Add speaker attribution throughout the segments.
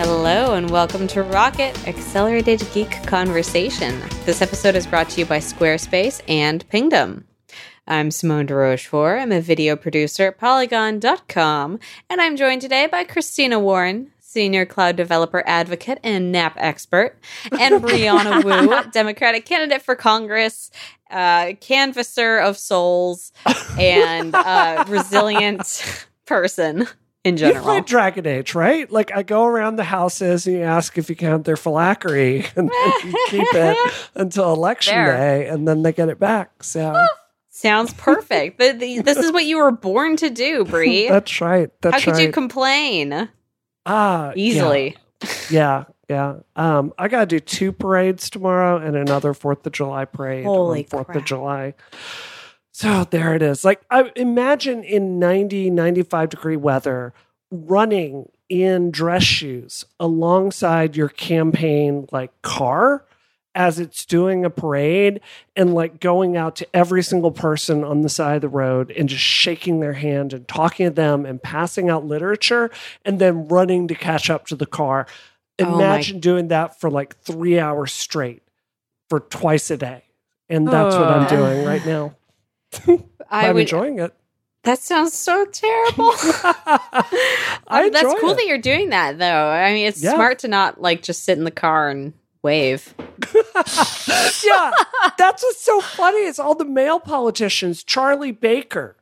Speaker 1: Hello, and welcome to Rocket Accelerated Geek Conversation. This episode is brought to you by Squarespace and Pingdom. I'm Simone de Rochefort. I'm a video producer at Polygon.com, and I'm joined today by Christina Warren, senior cloud developer advocate and NAP expert, and Brianna Wu, Democratic candidate for Congress, uh, canvasser of souls, and uh, resilient person in
Speaker 2: You
Speaker 1: general.
Speaker 2: played Dragon Age, right? Like I go around the houses and you ask if you count their phylactery, and then you keep it until election
Speaker 3: Fair.
Speaker 2: day, and then they get it back. So
Speaker 1: Sounds perfect. The- the- this is what you were born to do, Brie.
Speaker 2: that's right. That's
Speaker 1: How could
Speaker 2: right.
Speaker 1: you complain
Speaker 2: ah, yeah,
Speaker 1: easily?
Speaker 2: Yeah, yeah. Um, I got to do two parades tomorrow and another Fourth of July parade
Speaker 1: Holy
Speaker 2: on Fourth of July. So there it is. Like I imagine in 90, 95 degree weather, running in dress shoes alongside your campaign like car as it's doing a parade and like going out to every single person on the side of the road and just shaking their hand and talking to them and passing out literature and then running to catch up to the car.
Speaker 1: Oh
Speaker 2: Imagine doing that for like three hours straight for twice a day. And that's what I'm
Speaker 1: Oh.
Speaker 2: doing right now.
Speaker 1: I
Speaker 2: I'm
Speaker 1: would.
Speaker 2: enjoying it.
Speaker 1: That sounds so terrible.
Speaker 2: I
Speaker 1: That's cool
Speaker 2: it.
Speaker 1: that you're doing that, though. I mean, it's
Speaker 2: Yeah.
Speaker 1: smart to not like just sit in the car and wave.
Speaker 2: yeah, that's what's so funny. Is all the male politicians. Charlie Baker,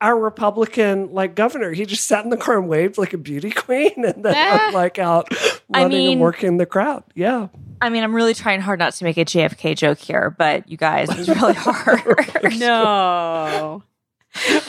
Speaker 2: our Republican like governor, he just sat in the car and waved like a beauty queen, and then
Speaker 1: Ah.
Speaker 2: Like out
Speaker 3: I
Speaker 2: running
Speaker 3: mean-
Speaker 2: and working the crowd. Yeah,
Speaker 3: I mean, I'm really trying hard not to make a JFK joke here, but you guys, it's really hard.
Speaker 1: No.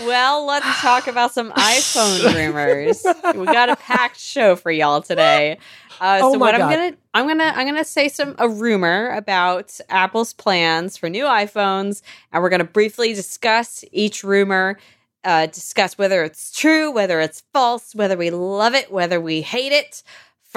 Speaker 1: well, let's talk about some iPhone rumors. We got a packed show for y'all today. Uh,
Speaker 2: Oh
Speaker 1: so
Speaker 2: my
Speaker 1: what I'm gonna I'm gonna I'm gonna say some a rumor about Apple's plans for new iPhones, and we're gonna briefly discuss each rumor. Uh, discuss whether it's true, whether it's false, whether we love it, whether we hate it.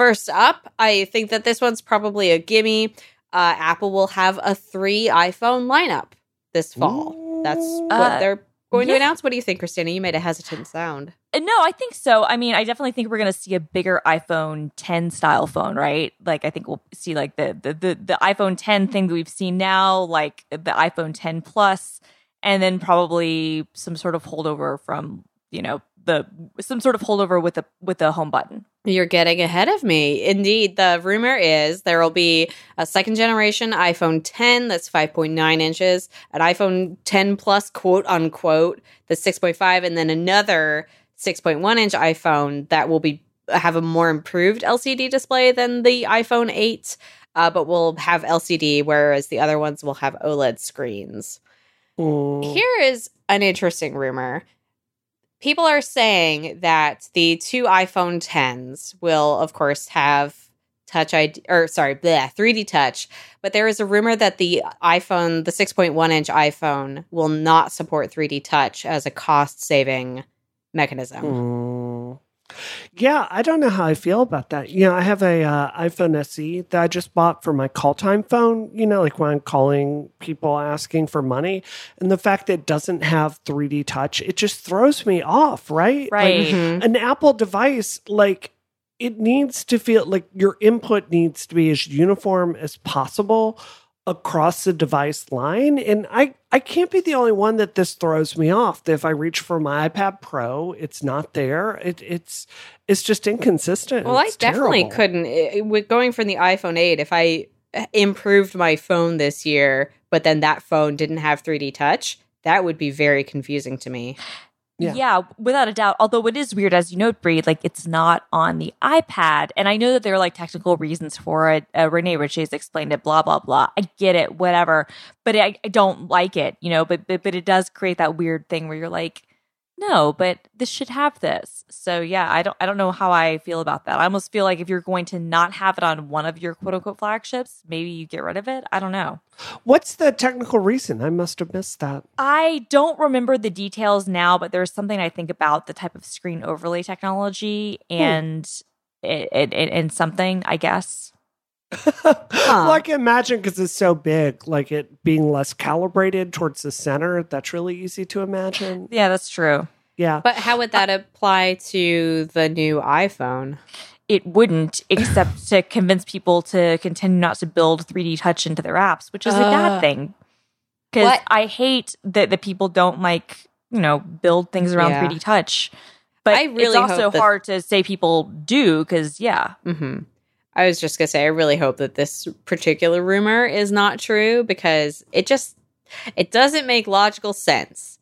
Speaker 1: First up, I think that this one's probably a gimme. Uh, Apple will have a three iPhone lineup this fall. That's what
Speaker 3: Uh,
Speaker 1: they're going to
Speaker 3: yeah.
Speaker 1: announce. What do you think, Christina? You made a hesitant sound.
Speaker 3: Uh, no, I think so. I mean, I definitely think we're going to see a bigger iPhone 10 style phone, right? Like, I think we'll see like the the the, the iPhone 10 thing that we've seen now, like the iPhone 10 Plus, and then probably some sort of holdover from you know the some sort of holdover with the with the home button.
Speaker 1: You're getting ahead of me. Indeed, the rumor is there will be a second generation iPhone 10 that's 5.9 inches, an iPhone 10 Plus, quote unquote, that's 6.5, and then another 6.1 inch iPhone that will be have a more improved LCD display than the iPhone 8, uh, but will have LCD, whereas the other ones will have OLED screens.
Speaker 2: Mm.
Speaker 1: Here is an interesting rumor. People are saying that the two iPhone 10s will, of course, have Touch ID, or sorry, bleh, 3D Touch. But there is a rumor that the iPhone, the 6.1 inch iPhone, will not support 3D Touch as a cost saving mechanism.
Speaker 2: Mm. Yeah, I don't know how I feel about that. You know, I have a uh, iPhone SE that I just bought for my call time phone. You know, like when I'm calling people asking for money, and the fact that it doesn't have 3D touch, it just throws me off. Right? Like,
Speaker 3: Right.
Speaker 1: Mhm.
Speaker 2: an Apple device, like it needs to feel like your input needs to be as uniform as possible across the device line. And I, I can't be the only one that this throws me off. If I reach for my iPad Pro, it's not there. It, it's it's just inconsistent.
Speaker 1: Well, I definitely
Speaker 2: terrible.
Speaker 1: couldn't. i- With going from the iPhone 8, if I eh, improved my phone this year, but then that phone didn't have 3D touch, that would be very confusing to me.
Speaker 2: Yeah.
Speaker 3: Yeah. without a doubt. Although it is weird, as you note, Bree, like it's not on the iPad. And I know that there are like technical reasons for it. Uh, Rene Ritchie explained it, blah, blah, blah. I get it, whatever. But I, I don't like it, you know, but, but, but it does create that weird thing where you're like, no, but this should have this. So yeah, I don't I don't know how I feel about that. I almost feel like if you're going to not have it on one of your quote unquote flagships, maybe you get rid of it. I don't know.
Speaker 2: What's the technical reason? I must have missed that.
Speaker 3: I don't remember the details now, but there's something I think about the type of screen overlay technology hmm. and it, it, it and something I guess.
Speaker 2: Well, I can imagine because it's so big, like it being less calibrated towards the center. That's really easy to imagine.
Speaker 3: Yeah, that's true.
Speaker 2: Yeah.
Speaker 1: But how would that apply to the new iPhone?
Speaker 3: it wouldn't, except to convince people to continue not to build 3D touch into their apps, which is a bad
Speaker 1: Uh,
Speaker 3: thing. Because? I hate that the people don't like, you know, build things around
Speaker 1: Yeah.
Speaker 3: 3D touch. But
Speaker 1: I really
Speaker 3: it's also
Speaker 1: that-
Speaker 3: hard to say people do because, yeah.
Speaker 1: hmm I was just gonna say, I really hope that this particular rumor is not true because it just it doesn't make logical sense.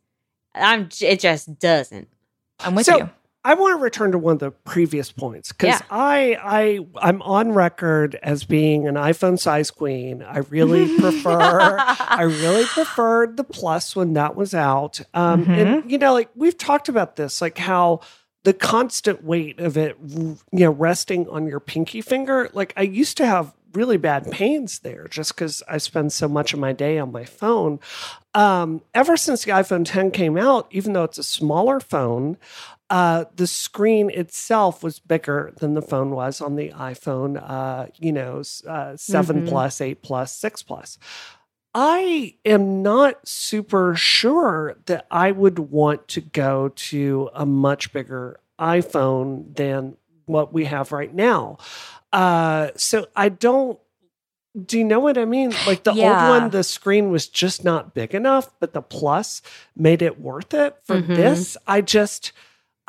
Speaker 1: I'm it just doesn't.
Speaker 3: I'm with
Speaker 2: So-
Speaker 3: you.
Speaker 2: I want to return to one of the previous points because
Speaker 1: Yeah.
Speaker 2: I I I'm on record as being an iPhone size queen. I really prefer I really preferred the plus when that was out. Um, And you know, like we've talked about this, like how the constant weight of it, you know, resting on your pinky finger. Like I used to have really bad pains there just because I spend so much of my day on my phone. Um, ever since the iPhone 10 came out, even though it's a smaller phone, uh, the screen itself was bigger than the phone was on the iPhone, uh, you know, uh, 7
Speaker 1: Mhm.
Speaker 2: plus, 8 plus, 6 plus. I am not super sure that I would want to go to a much bigger iPhone than what we have right now. Uh, so I don't. Do you know what I mean? Like the
Speaker 3: Yeah.
Speaker 2: old one, the screen was just not big enough, but the plus made it worth it. For
Speaker 1: Mhm.
Speaker 2: this, I just.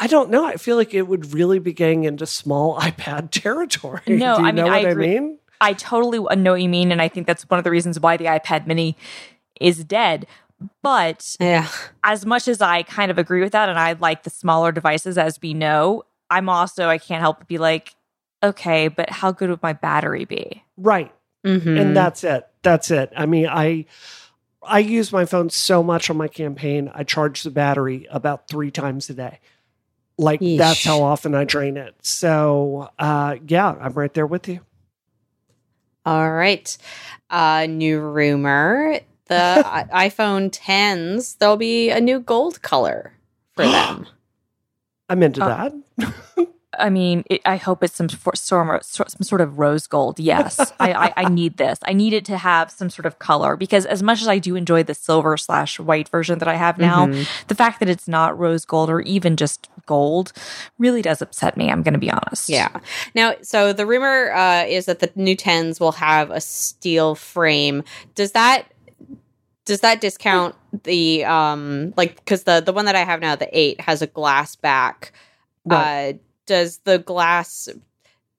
Speaker 2: I don't know. I feel like it would really be getting into small iPad territory.
Speaker 3: No,
Speaker 2: Do you
Speaker 3: I mean,
Speaker 2: know
Speaker 3: I
Speaker 2: what I
Speaker 3: agree.
Speaker 2: mean?
Speaker 3: I totally know what you mean. And I think that's one of the reasons why the iPad mini is dead. But
Speaker 1: Yeah.
Speaker 3: as much as I kind of agree with that, and I like the smaller devices as we know, I'm also, I can't help but be like, okay, but how good would my battery be?
Speaker 2: Right.
Speaker 1: Mhm.
Speaker 2: and that's it that's it i mean i i use my phone so much on my campaign i charge the battery about three times a day like that's how often i drain it so uh yeah i'm right there with you
Speaker 1: All right. Uh, new rumor: the i- iPhone 10s. There'll be a new gold color for them.
Speaker 2: i'm into
Speaker 3: Uh,
Speaker 2: that
Speaker 3: I mean, it, I hope it's some for, some, some sort of rose gold. Yes, I, I, I need this. I need it to have some sort of color because as much as I do enjoy the silver slash white version that I have now,
Speaker 1: Mhm.
Speaker 3: the fact that it's not rose gold or even just gold really does upset me. I'm going to be honest.
Speaker 1: Yeah. Now, so the rumor uh, is that the new 10s will have a steel frame. Does that does that discount the um like because the the one that I have now, the eight, has a glass back.
Speaker 2: Right.
Speaker 1: Uh, does the glass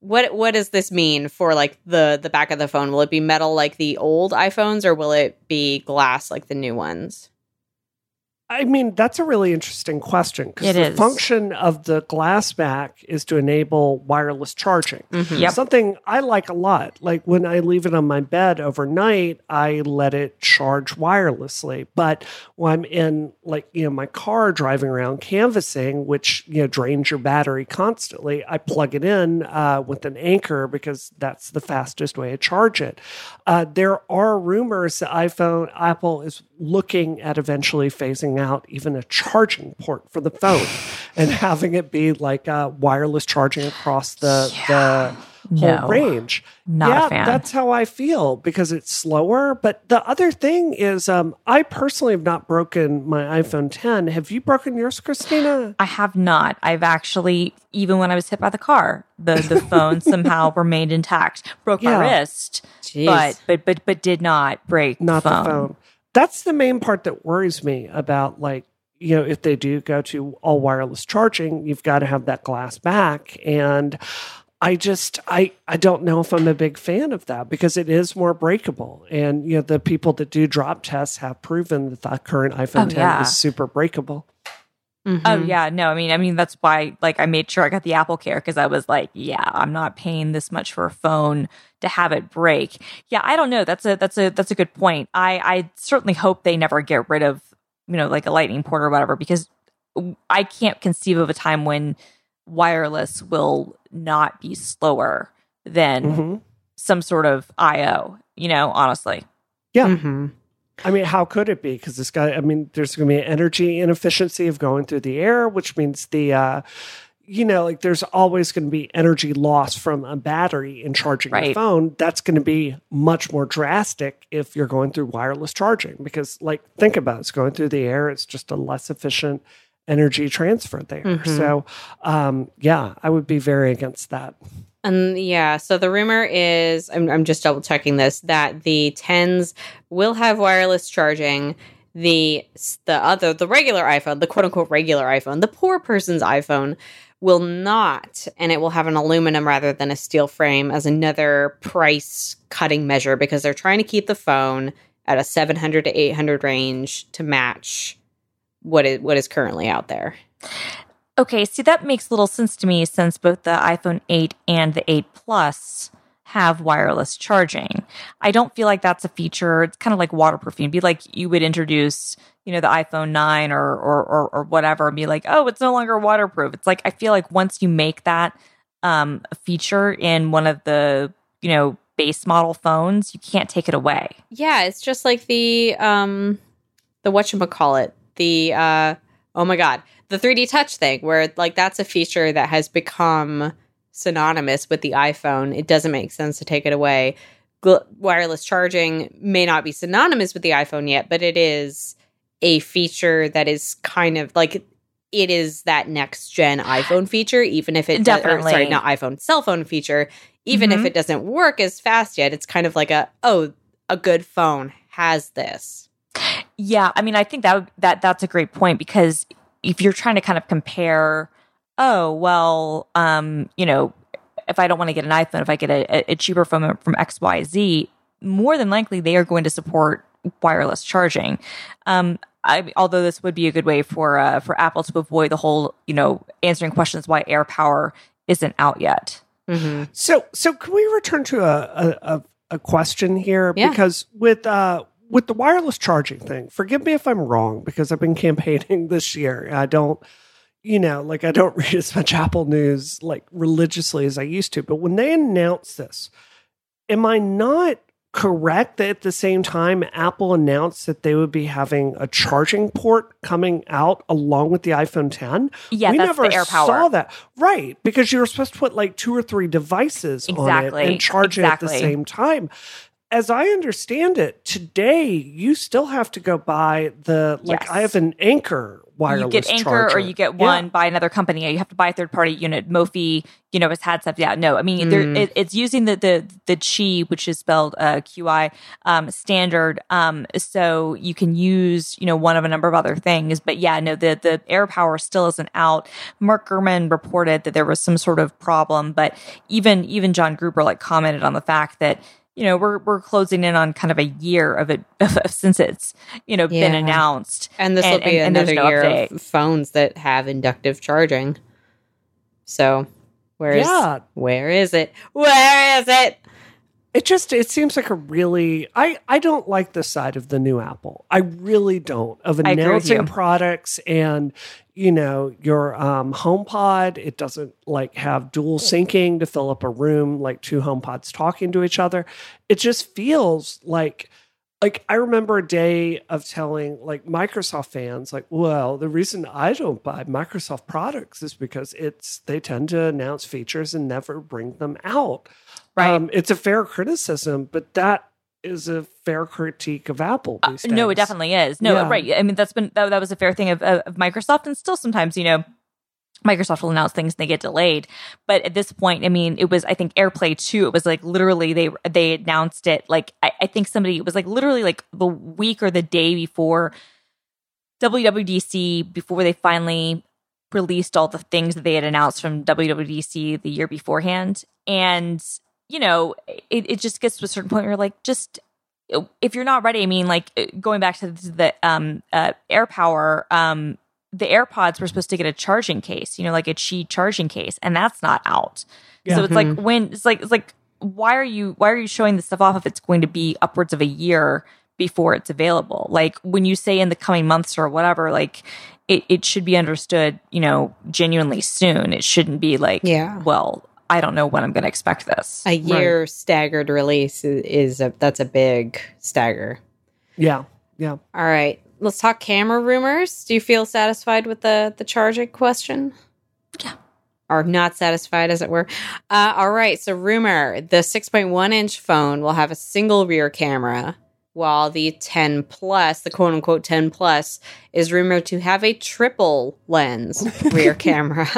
Speaker 1: what what does this mean for like the the back of the phone? Will it be metal like the old iPhones, or will it be glass like the new ones?
Speaker 2: I mean, that's a really interesting question because the
Speaker 3: is.
Speaker 2: function of the glass back is to enable wireless charging.
Speaker 1: Mhm.
Speaker 3: Yep.
Speaker 2: Something I like a lot. Like when I leave it on my bed overnight, I let it charge wirelessly. But when I'm in like, you know, my car driving around canvassing, which, you know, drains your battery constantly, I plug it in uh, with an Anker because that's the fastest way to charge it. Uh, there are rumors that iPhone Apple is looking at eventually phasing out even a charging port for the phone and having it be like uh, wireless charging across the the whole
Speaker 3: No.
Speaker 2: range.
Speaker 3: Not
Speaker 2: yeah,
Speaker 3: a fan.
Speaker 2: that's how I feel because it's slower. But the other thing is, um, I personally have not broken my iPhone 10. Have you broken yours, Christina?
Speaker 3: I have not. I've actually, even when I was hit by the car, the, the phone somehow remained intact. Broke
Speaker 2: Yeah.
Speaker 3: my wrist,
Speaker 1: Jeez.
Speaker 3: but but but but did not break
Speaker 2: Not
Speaker 3: the
Speaker 2: the
Speaker 3: phone.
Speaker 2: That's the main part that worries me about like you know if they do go to all wireless charging, you've got to have that glass back and. I just I I don't know if I'm a big fan of that because it is more breakable, and you know the people that do drop tests have proven that the current iPhone
Speaker 3: Oh,
Speaker 2: 10
Speaker 3: yeah.
Speaker 2: is super breakable.
Speaker 3: Oh
Speaker 1: Mhm.
Speaker 3: yeah, no, I mean, I mean that's why like I made sure I got the Apple Care because I was like, yeah, I'm not paying this much for a phone to have it break. Yeah, I don't know. That's a that's a that's a good point. I I certainly hope they never get rid of you know like a Lightning port or whatever because I can't conceive of a time when wireless will not be slower than
Speaker 2: Mhm.
Speaker 3: some sort of IO. You know, honestly.
Speaker 2: Yeah.
Speaker 1: Mhm.
Speaker 2: I mean, how could it be? Because this guy, I mean, there's going to be an energy inefficiency of going through the air, which means the, uh, you know, like there's always going to be energy loss from a battery in charging your phone. That's going to be much more drastic if you're going through wireless charging because, like, think about it. It's going through the air. It's just a less efficient energy transfer there.
Speaker 1: Mhm.
Speaker 2: So, um, yeah, I would be very against that.
Speaker 1: And yeah, so the rumor is I'm, I'm just double checking this that the 10s will have wireless charging. The the other the regular iPhone, the quote unquote regular iPhone, the poor person's iPhone will not and it will have an aluminum rather than a steel frame as another price cutting measure because they're trying to keep the phone at a 700 to 800 range to match what is what is currently out there.
Speaker 3: Okay, see that makes a little sense to me since both the iPhone 8 and the 8 Plus have wireless charging. I don't feel like that's a feature. It's kind of like waterproofing. It'd be like you would introduce, you know, the iPhone 9 or, or or or whatever and be like, "Oh, it's no longer waterproof." It's like I feel like once you make that um a feature in one of the, you know, base model phones, you can't take it away.
Speaker 1: Yeah, it's just like the um the whatchamacallit, the uh oh my god, the 3D touch thing where like that's a feature that has become synonymous with the iPhone. It doesn't make sense to take it away. Gl- wireless charging may not be synonymous with the iPhone yet, but it is a feature that is kind of like it is that next gen iPhone feature, even if it does, or, sorry,
Speaker 3: Definitely.
Speaker 1: not iPhone, cell phone feature, even if
Speaker 3: Mhm.
Speaker 1: it doesn't work as fast yet. It's kind of like a oh, a good phone has this.
Speaker 3: Yeah, I mean, I think that would, that that's a great point because if you're trying to kind of compare, oh well, um, you know, if I don't want to get an iPhone, if I get a, a cheaper phone from X Y Z, more than likely they are going to support wireless charging. Um, I, although this would be a good way for uh, for Apple to avoid the whole, you know, answering questions why AirPower isn't out yet.
Speaker 1: Mm-hmm.
Speaker 2: So, so can we return to a a, a, a question here?
Speaker 1: Yeah.
Speaker 2: Because with uh with the wireless charging thing, forgive me if I'm wrong because I've been campaigning this year. I don't, you know, like I don't read as much Apple news like religiously as I used to. But when they announced this, am I not correct that at the same time Apple announced that they would be having a charging port coming out along with the iPhone 10?
Speaker 3: Yeah,
Speaker 2: we never saw that. Right, because you were supposed to put like two or three devices on
Speaker 3: Exactly,
Speaker 2: it and charge it at the same time. As I understand it, today you still have to go buy the like
Speaker 3: Yes.
Speaker 2: I have an Anker wireless
Speaker 3: you get Anker
Speaker 2: charger.
Speaker 3: or you get
Speaker 2: Yeah.
Speaker 3: one by another company. You have to buy a third party unit. Mophie, you know, has had stuff. Yeah, no, I mean, there
Speaker 1: Mm.
Speaker 3: it, it's using the the the Qi, which is spelled uh, QI um, standard. Um, so you can use you know one of a number of other things. But yeah, no, the the AirPower still isn't out. Mark Gurman reported that there was some sort of problem, but even even John Gruber like commented on the fact that. You know, we're we're closing in on kind of a year of it since it's you know been announced.
Speaker 1: And this will be
Speaker 3: and- and
Speaker 1: another
Speaker 3: no
Speaker 1: year
Speaker 3: update.
Speaker 1: of phones that have inductive charging. So, where is
Speaker 2: Yeah.
Speaker 1: where is it? Where is it?
Speaker 2: it just it seems like a really I I don't like this side of the new Apple. I really don't of
Speaker 3: I agree with
Speaker 2: announcing products and you know your um HomePod it doesn't like have dual syncing to fill up a room like two HomePods talking to each other. It just feels like like I remember a day of telling like Microsoft fans like well the reason I don't buy Microsoft products is because it's they tend to announce features and never bring them out.
Speaker 3: Right.
Speaker 2: Um, it's a fair criticism, but that is a fair critique of Apple.
Speaker 3: Uh, no, it definitely is. No,
Speaker 2: Yeah.
Speaker 3: right. I mean, that's been that, that was a fair thing of, of of Microsoft, and still sometimes, you know, Microsoft will announce things and they get delayed. But at this point, I mean, it was I think AirPlay two. It was like literally they they announced it like I, I think somebody it was like literally like the week or the day before WWDC before they finally released all the things that they had announced from WWDC the year beforehand. And, you know, it, it just gets to a certain point where you're like, just if you're not ready, I mean, like going back to the, the um, uh, AirPower, um, the AirPods were supposed to get a charging case, you know, like a Qi charging case, and that's not out.
Speaker 2: Yeah.
Speaker 3: So it's like when it's like it's like why are you why are you showing this stuff off if it's going to be upwards of a year before it's available? Like when you say in the coming months or whatever, like it, it should be understood, you know, genuinely soon. It shouldn't be like,
Speaker 1: Yeah.
Speaker 3: well, I don't know when I'm going to expect this.
Speaker 1: A year staggered release is, is a that's a big stagger.
Speaker 2: Yeah, yeah.
Speaker 1: All right, let's talk camera rumors. Do you feel satisfied with the the charging question?
Speaker 3: Yeah.
Speaker 1: Or not satisfied, as it were. Uh, all right. So, rumor: the 6.1 inch phone will have a single rear camera, while the 10 plus, the quote unquote 10 plus, is rumored to have a triple lens rear camera.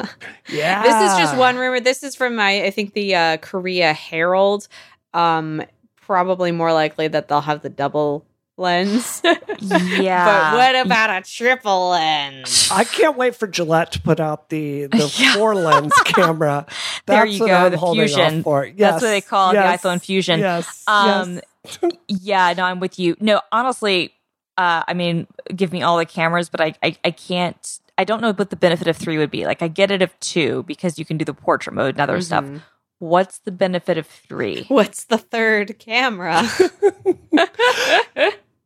Speaker 2: Yeah.
Speaker 1: This is just one rumor. This is from my, I think the uh, Korea Herald. Um, probably more likely that they'll have the double lens.
Speaker 3: Yeah.
Speaker 1: but what about a triple lens?
Speaker 2: I can't wait for Gillette to put out the the
Speaker 3: Yeah.
Speaker 2: four lens camera. That's
Speaker 3: There you
Speaker 2: what
Speaker 3: go,
Speaker 2: I'm
Speaker 3: the
Speaker 2: holding
Speaker 3: Fusion.
Speaker 2: off for.
Speaker 3: That's what they call the iPhone Fusion.
Speaker 2: Yes.
Speaker 3: Um,
Speaker 2: yes.
Speaker 3: Yeah, no, I'm with you. No, honestly, uh, I mean, give me all the cameras, but I, I, I can't. I don't know what the benefit of three would be. Like, I get it of two because you can do the portrait mode and other stuff.
Speaker 1: Mhm.
Speaker 3: What's the benefit of three?
Speaker 1: What's the third camera?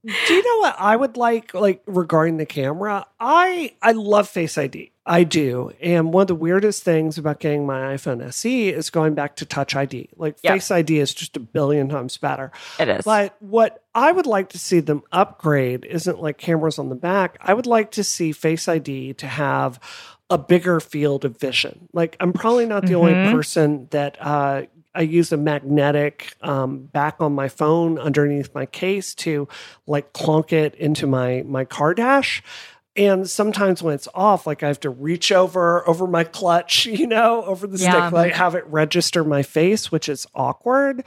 Speaker 2: Do you know what I would like like regarding the camera? I I love Face ID. I do. And one of the weirdest things about getting my iPhone SE is going back to Touch ID. Like
Speaker 3: Yep.
Speaker 2: Face ID is just a billion times better.
Speaker 3: It is.
Speaker 2: But what I would like to see them upgrade isn't like cameras on the back. I would like to see Face ID to have a bigger field of vision. Like I'm probably not the only
Speaker 3: Mhm.
Speaker 2: person that uh, I use a magnetic um, back on my phone underneath my case to like clunk it into my my car dash. And sometimes when it's off, like I have to reach over over my clutch, you know, over the
Speaker 3: Yeah.
Speaker 2: stick, like have it register my face, which is awkward.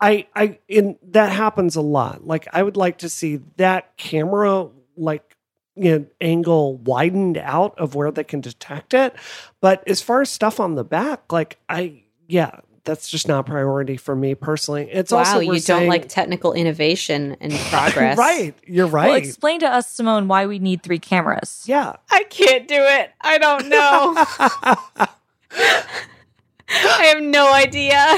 Speaker 2: I I in that happens a lot. Like I would like to see that camera like you know angle widened out of where they can detect it. But as far as stuff on the back, like I yeah, that's just not a priority for me personally. It's
Speaker 1: wow,
Speaker 2: also
Speaker 1: you
Speaker 2: we're
Speaker 1: don't like technical innovation and progress.
Speaker 2: right. You're right.
Speaker 3: Well, explain to us, Simone, why we need three cameras.
Speaker 2: yeah.
Speaker 1: I can't do it. I don't know. I have no idea.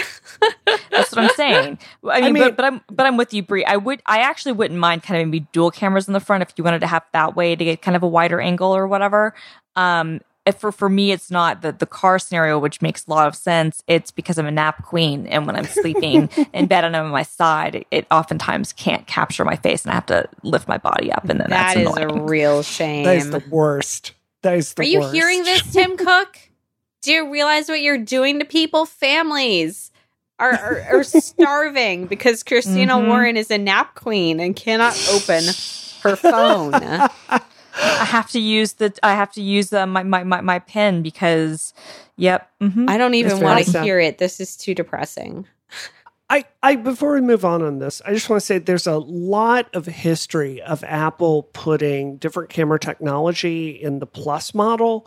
Speaker 3: That's what I'm saying. I mean,
Speaker 2: mean-
Speaker 3: but, but I'm but I'm with you, Brie. I would I actually wouldn't mind kind of maybe dual cameras in the front if you wanted to have that way to get kind of a wider angle or whatever. Um, if for for me, it's not the the car scenario, which makes a lot of sense. It's because I'm a nap queen, and when I'm sleeping in bed and I'm on my side, it, it oftentimes can't capture my face, and I have to lift my body up, and then
Speaker 1: That
Speaker 3: that's
Speaker 1: is a real shame.
Speaker 2: That is the worst. That is the
Speaker 1: Are you
Speaker 2: worst.
Speaker 1: hearing this, Tim Cook? Do you realize what you're doing to people? Families are, are, are starving because Christina
Speaker 3: Mhm.
Speaker 1: Warren is a nap queen and cannot open her phone.
Speaker 3: I have to use the I have to use uh, my, my my my pen because, yep. mhm.
Speaker 1: I don't even want to
Speaker 2: sad.
Speaker 1: hear it. This is too depressing.
Speaker 2: I, I before we move on on this, I just want to say there's a lot of history of Apple putting different camera technology in the Plus model,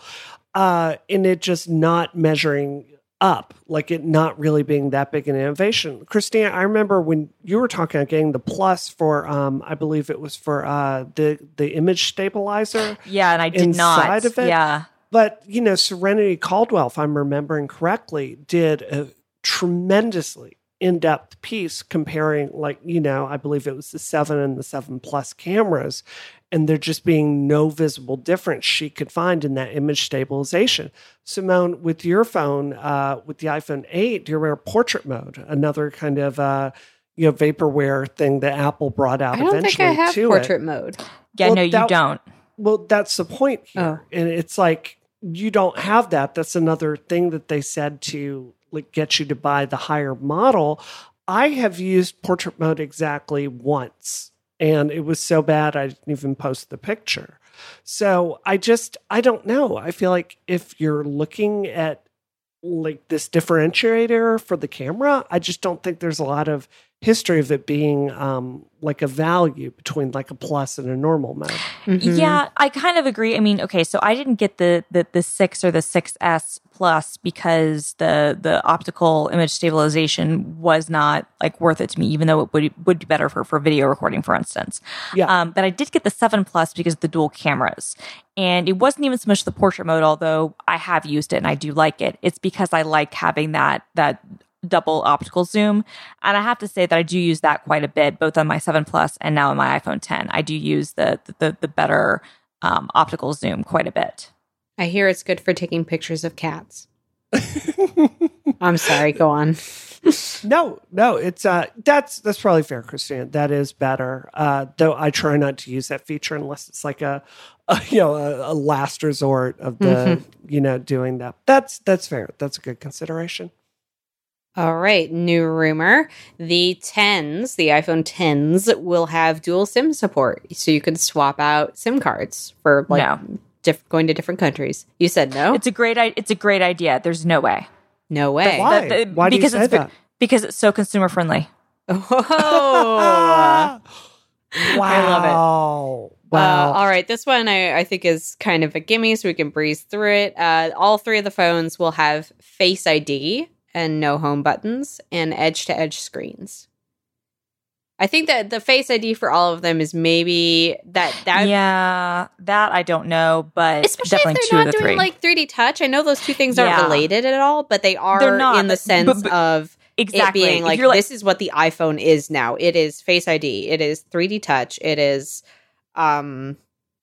Speaker 2: uh, and it just not measuring up, like it not really being that big an innovation. Christina, I remember when you were talking about getting the Plus for, um, I believe it was for uh, the the image stabilizer.
Speaker 3: yeah, and I did not.
Speaker 2: of it?
Speaker 3: Yeah,
Speaker 2: But you know, Serenity Caldwell, if I'm remembering correctly, did a tremendously in-depth piece comparing, like you know, I believe it was the seven and the seven plus cameras, and there just being no visible difference she could find in that image stabilization. Simone, with your phone, uh, with the iPhone eight, do you remember portrait mode? Another kind of uh, you know vaporware thing that Apple brought out
Speaker 1: I don't
Speaker 2: eventually
Speaker 1: think I have
Speaker 2: to it.
Speaker 1: portrait mode.
Speaker 3: yeah.
Speaker 2: Well,
Speaker 3: no, you
Speaker 2: that-
Speaker 3: don't.
Speaker 2: Well, that's the point here.
Speaker 1: Oh.
Speaker 2: And it's like you don't have that. That's another thing that they said to like get you to buy the higher model. I have used portrait mode exactly once and it was so bad I didn't even post the picture. So I just I don't know. I feel like if you're looking at like this differentiator for the camera, I just don't think there's a lot of history of it being um like a value between like a plus and a normal mode.
Speaker 1: Mhm.
Speaker 3: Yeah, I kind of agree. I mean, okay, so I didn't get the the the six or the six S plus because the the optical image stabilization was not like worth it to me, even though it would would be better for for video recording, for instance.
Speaker 2: Yeah.
Speaker 3: Um, but I did get the seven plus because of the dual cameras, and it wasn't even so much the portrait mode, although I have used it and I do like it. It's because I like having that that double optical zoom and i have to say that i do use that quite a bit both on my 7 plus and now on my iphone 10 i do use the the, the better um, optical zoom quite a bit
Speaker 1: I hear it's good for taking pictures of cats. I'm sorry, go on.
Speaker 2: No, no, it's uh that's that's probably fair, Christian. That is better. Uh though I try not to use that feature unless it's like a, a you know, a, a last resort of the
Speaker 1: Mhm.
Speaker 2: you know, doing that. That's that's fair. That's a good consideration.
Speaker 1: All right, new rumor. The 10s, the iPhone 10s, will have dual SIM support. So you can swap out SIM cards for like
Speaker 3: No.
Speaker 1: diff- going to different countries. You said no?
Speaker 3: It's a great it's a great idea. There's no way.
Speaker 1: no way.
Speaker 2: Why?
Speaker 3: The- the-
Speaker 2: Why do you
Speaker 3: because
Speaker 2: say
Speaker 3: it's ve-
Speaker 2: that?
Speaker 3: Because it's so consumer friendly.
Speaker 1: Oh.
Speaker 2: wow.
Speaker 1: I love it.
Speaker 2: Wow.
Speaker 1: Uh, all right, this one I, I think is kind of a gimme, so we can breeze through it. Uh, all three of the phones will have Face ID and no home buttons and edge to edge screens. I think that the Face ID for all of them is maybe that that
Speaker 3: yeah, that I don't know, but
Speaker 1: especially if they're not
Speaker 3: the
Speaker 1: doing
Speaker 3: three.
Speaker 1: like 3D touch. I know those two things aren't
Speaker 3: Yeah.
Speaker 1: related at all, but they are
Speaker 3: They're not,
Speaker 1: in the sense
Speaker 3: but- but-
Speaker 1: of
Speaker 3: exactly.
Speaker 1: it being like,
Speaker 3: like
Speaker 1: this is what the iPhone is now. It is Face ID. It is 3D touch. It is um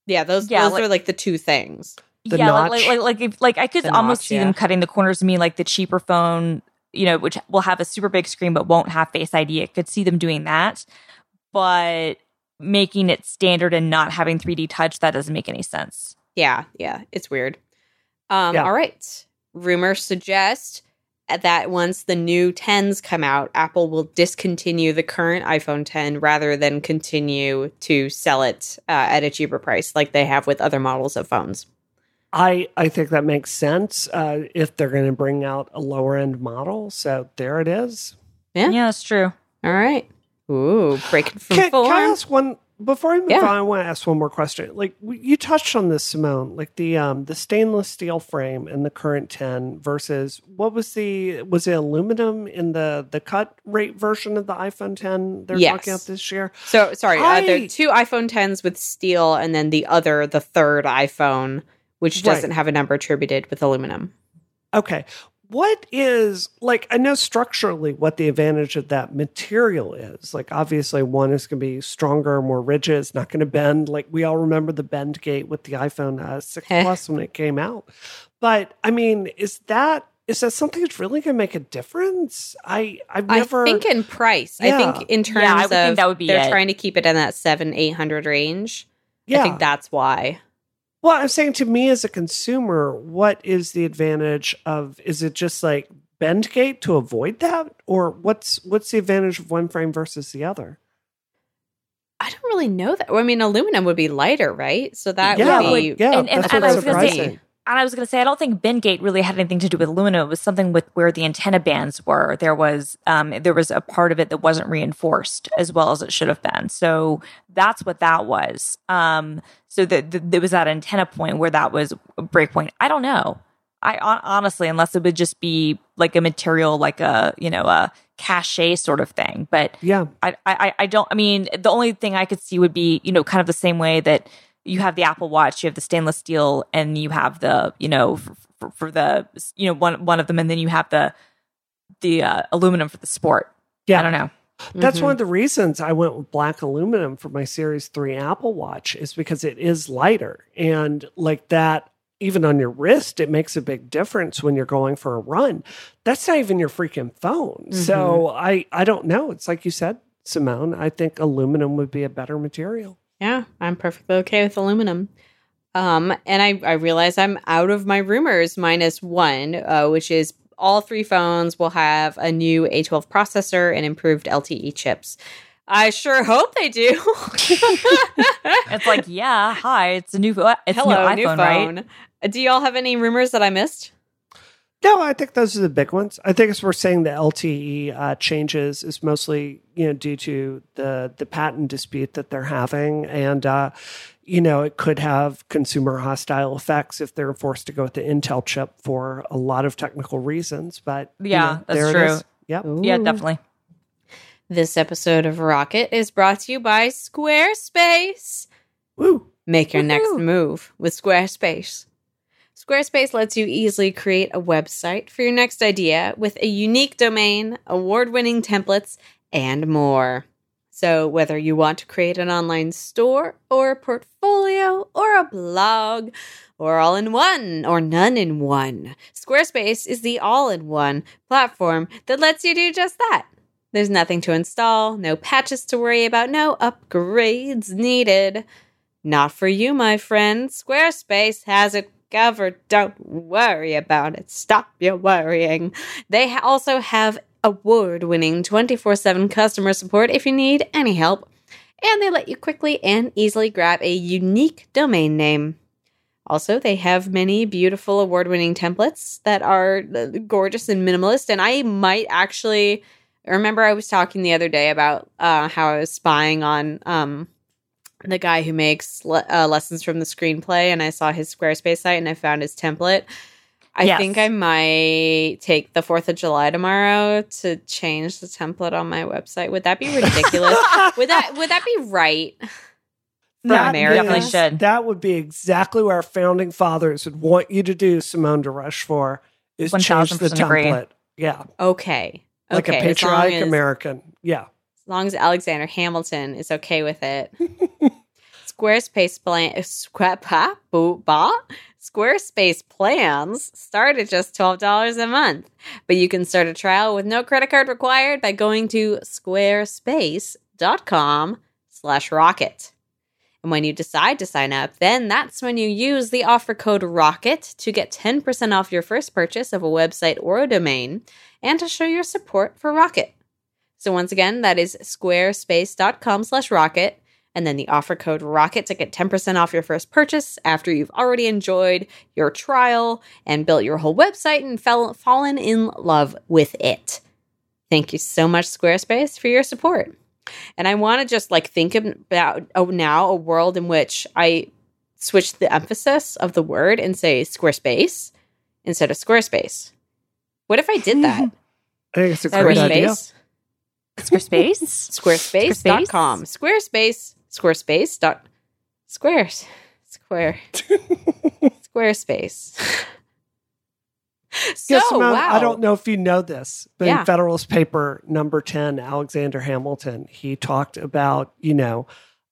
Speaker 1: yeah, those
Speaker 3: Yeah,
Speaker 1: those
Speaker 3: like-
Speaker 1: are like the two things.
Speaker 2: The
Speaker 3: yeah, like,
Speaker 2: notch.
Speaker 3: like like if, like I could
Speaker 1: The
Speaker 3: almost
Speaker 1: notch,
Speaker 3: see
Speaker 1: yeah.
Speaker 3: them cutting the corners. to me like the cheaper phone, you know, which will have a super big screen but won't have Face ID. I could see them doing that, but making it standard and not having 3D touch that doesn't make any sense.
Speaker 1: Yeah, yeah, it's weird. Um
Speaker 2: Yeah.
Speaker 1: all right. Rumors suggest that once the new 10s come out, Apple will discontinue the current iPhone 10 rather than continue to sell it uh, at a cheaper price like they have with other models of phones.
Speaker 2: I, I think that makes sense uh, if they're going to bring out a lower end model. So there it is.
Speaker 1: Yeah.
Speaker 3: Yeah, that's true.
Speaker 1: All right. Ooh, breaking from
Speaker 2: Can,
Speaker 1: form.
Speaker 2: can I ask one before I move
Speaker 1: Yeah.
Speaker 2: on? I want to ask one more question. Like you touched on this, Simone, like the um the stainless steel frame in the current ten versus what was the was it aluminum in the the cut rate version of the iPhone ten they're
Speaker 1: Yes.
Speaker 2: talking about this year?
Speaker 1: So sorry, uh, there are two iPhone 10s with steel, and then the other, the third iPhone, which
Speaker 2: Right.
Speaker 1: doesn't have a number attributed with aluminum.
Speaker 2: Okay. What is like I know structurally what the advantage of that material is. Like obviously one is going to be stronger, more rigid, it's not going to bend. Like we all remember the bend gate with the iPhone uh, 6 Plus when it came out. But I mean, is that is that something that's really going to make a difference? I I've never
Speaker 1: I think in price. I think in terms
Speaker 3: Yeah, I would
Speaker 1: of
Speaker 3: think that would be
Speaker 1: they're
Speaker 3: it.
Speaker 1: trying to keep it in that seven eight hundred range.
Speaker 2: yeah.
Speaker 1: I think that's why.
Speaker 2: Well, I'm saying to me as a consumer, what is the advantage of is it just like bend gate to avoid that? Or what's what's the advantage of one frame versus the other?
Speaker 1: I don't really know that. Well, I mean, aluminum would be lighter, right? So that
Speaker 2: yeah,
Speaker 1: would be.
Speaker 2: but- yeah,
Speaker 3: and- and-
Speaker 2: that's
Speaker 3: and
Speaker 2: what's
Speaker 3: I was gonna say-
Speaker 2: surprising.
Speaker 3: And I was going to say, I don't think Bendgate really had anything to do with aluminum. It was something with where the antenna bands were. There was um, there was a part of it that wasn't reinforced as well as it should have been. So that's what that was. Um, so that the, there was that antenna point where that was a break point. I don't know. I honestly, unless it would just be like a material, like a you know a cachet sort of thing. But
Speaker 2: Yeah.
Speaker 3: I, I, I don't. I mean, the only thing I could see would be, you know, kind of the same way that you have the Apple Watch, you have the stainless steel, and you have the, you know, for, for, for the, you know, one one of them, and then you have the the uh, aluminum for the sport.
Speaker 2: Yeah.
Speaker 3: I don't know.
Speaker 2: That's
Speaker 1: Mhm.
Speaker 2: one of the reasons I went with black aluminum for my Series 3 Apple Watch is because it is lighter. And like that, even on your wrist, it makes a big difference when you're going for a run. That's not even your freaking phone. So I, I don't know. It's like you said, Simone, I think aluminum would be a better material.
Speaker 1: Yeah, I'm perfectly okay with aluminum. Um, and I, I realize I'm out of my rumors minus one, uh, which is all three phones will have a new A12 processor and improved LTE chips. I sure hope they do.
Speaker 3: It's like, yeah, hi, it's a new, it's
Speaker 1: Hello,
Speaker 3: a new iPhone, right?
Speaker 1: Uh, Do y'all have any rumors that I missed?
Speaker 2: No, I think those are the big ones. I think as we're saying the LTE uh, changes is mostly you know due to the the patent dispute that they're having, and uh, you know it could have consumer hostile effects if they're forced to go with the Intel chip for a lot of technical reasons. But you
Speaker 3: Yeah,
Speaker 2: know,
Speaker 3: that's
Speaker 2: there
Speaker 3: true.
Speaker 2: is. Yep.
Speaker 3: Yeah, definitely.
Speaker 1: This episode of Rocket is brought to you by Squarespace.
Speaker 2: Woo.
Speaker 1: Make your next move with Squarespace. Squarespace lets you easily create a website for your next idea with a unique domain, award winning templates, and more. So, whether you want to create an online store, or a portfolio, or a blog, or all in one, or none in one, Squarespace is the all in one platform that lets you do just that. There's nothing to install, no patches to worry about, no upgrades needed. Not for you, my friend. Squarespace has it covered. Don't worry about it. Stop your worrying. They also have award winning 24 7 customer support if you need any help, and they let you quickly and easily grab a unique domain name. Also, they have many beautiful award winning templates that are uh, gorgeous and minimalist. And I might actually remember I was talking the other day about uh, how I was spying on um, the guy who makes le- uh, lessons from the screenplay, and I saw his Squarespace site and I found his template. I
Speaker 3: Yes.
Speaker 1: think I might take the 4th of July tomorrow to change the template on my website. Would that be ridiculous? would that would that be right?
Speaker 2: That
Speaker 1: America.
Speaker 3: Definitely should.
Speaker 2: That would be exactly what our founding fathers would want you to do, Simone de Rochefort, is change the
Speaker 3: 1000% agree.
Speaker 2: template. Yeah.
Speaker 1: Okay.
Speaker 2: Like
Speaker 1: okay.
Speaker 2: a
Speaker 1: as
Speaker 2: patriotic
Speaker 1: as-
Speaker 2: American. Yeah.
Speaker 1: Long as Alexander Hamilton is okay with it. Squarespace plan squa- pa- boo- ba? Squarespace plans start at just twelve dollars a month, but you can start a trial with no credit card required by going to squarespace.com/rocket. And when you decide to sign up, then that's when you use the offer code ROCKET to get 10% off your first purchase of a website or a domain and to show your support for Rocket. So once again, that is squarespace.com slash rocket. And then the offer code rocket to get 10% off your first purchase after you've already enjoyed your trial and built your whole website and fell, fallen in love with it. Thank you so much, Squarespace, for your support. And I want to just like think about oh, now a world in which I switch the emphasis of the word and say Squarespace instead of Squarespace. What if I did that?
Speaker 2: I think it's a great idea.
Speaker 1: Squarespace?
Speaker 3: Squarespace?
Speaker 1: Squarespace.com. Squarespace. Squarespace. Dot, squares. Square. Squarespace. so,
Speaker 2: Simone,
Speaker 1: wow.
Speaker 2: I don't know if you know this, but
Speaker 1: Yeah.
Speaker 2: in Federalist Paper number 10, Alexander Hamilton, he talked about, you know,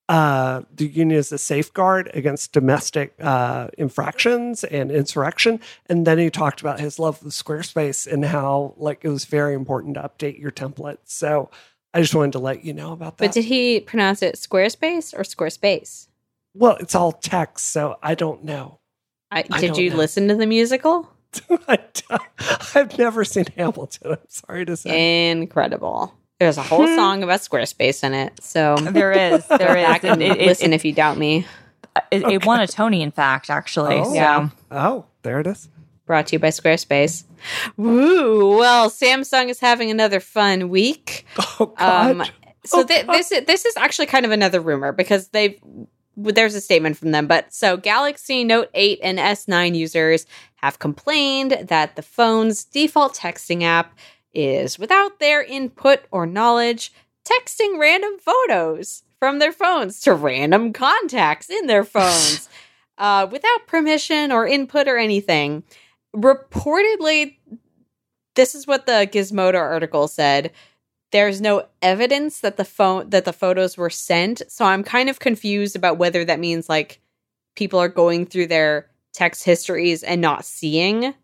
Speaker 2: uh, the union is a safeguard against domestic uh, infractions and insurrection. And then he talked about his love of Squarespace and how, like, it was very important to update your template. So I just wanted to let you know about that.
Speaker 1: But did he pronounce it Squarespace or Squarespace?
Speaker 2: well, it's all text, so I don't know.
Speaker 1: I,
Speaker 2: I
Speaker 1: did
Speaker 2: don't
Speaker 1: you
Speaker 2: know.
Speaker 1: listen to the musical?
Speaker 2: I I've never seen Hamilton. I'm sorry to say.
Speaker 1: Incredible. There's a whole
Speaker 2: Hmm.
Speaker 1: song about Squarespace in it. So
Speaker 3: There is.
Speaker 1: go
Speaker 3: There is.
Speaker 1: and
Speaker 3: It, it,
Speaker 1: listen
Speaker 3: it,
Speaker 1: if you doubt me.
Speaker 3: it, it won a Tony, in fact, actually.
Speaker 2: Oh.
Speaker 3: So.
Speaker 1: Yeah.
Speaker 2: Oh, there it is.
Speaker 1: Brought to you by Squarespace. Woo! Well, Samsung is having another fun week.
Speaker 2: Oh God.
Speaker 1: Um, so
Speaker 2: Oh,
Speaker 1: thi-
Speaker 2: God.
Speaker 1: this is, this is actually kind of another rumor because they've there's a statement from them. But so Galaxy Note 8 and S9 users have complained that the phone's default texting app is without their input or knowledge texting random photos from their phones to random contacts in their phones uh, without permission or input or anything. Reportedly, this is what the Gizmodo article said there's no evidence that the phone that the photos were sent so i'm kind of confused about whether that means like people are going through their text histories and not seeing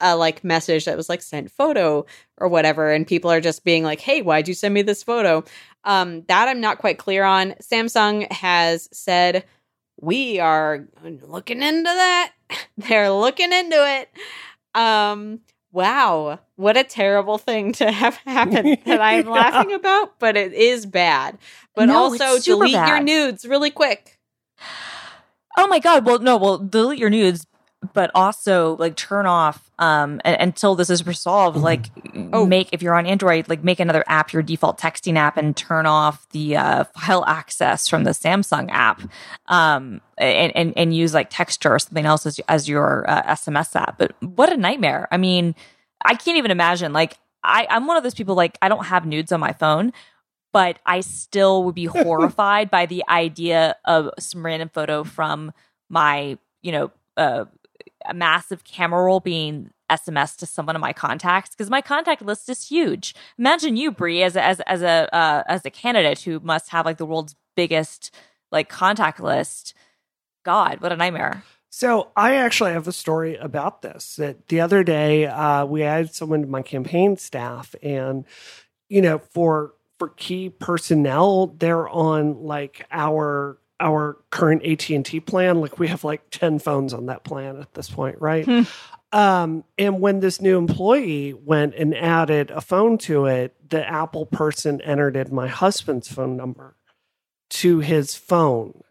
Speaker 1: a like message that was like sent photo or whatever and people are just being like hey why'd you send me this photo um that i'm not quite clear on samsung has said we are looking into that they're looking into it um wow what a terrible thing to have happen that i'm
Speaker 2: Yeah.
Speaker 1: laughing about but it is bad but
Speaker 3: No,
Speaker 1: also delete your nudes really quick
Speaker 3: Oh my god. Well, no. Well, delete your nudes, but also like turn off um until this is resolved. Like,
Speaker 1: Oh.
Speaker 3: make if you're on Android, like make another app your default texting app and turn off the uh, file access from the Samsung app. Um, and and, and use like Textra or something else as as your uh, SMS app. But what a nightmare. I mean, I can't even imagine. Like, I I'm one of those people like I don't have nudes on my phone but I still would be horrified by the idea of some random photo from my, you know, uh, a massive camera roll being SMS to someone in my contacts because my contact list is huge. Imagine you, Brie, as a, as as a uh, as a candidate who must have like the world's biggest like contact list. God, what a nightmare!
Speaker 2: So I actually have a story about this. That the other day uh, we added someone to my campaign staff, and you know, for for key personnel, they're on like our our current AT and T plan. Like we have like ten phones on that plan at this point, right?
Speaker 3: Hmm.
Speaker 2: Um, and when this new employee went and added a phone to it, the Apple person entered in my husband's phone number to his phone.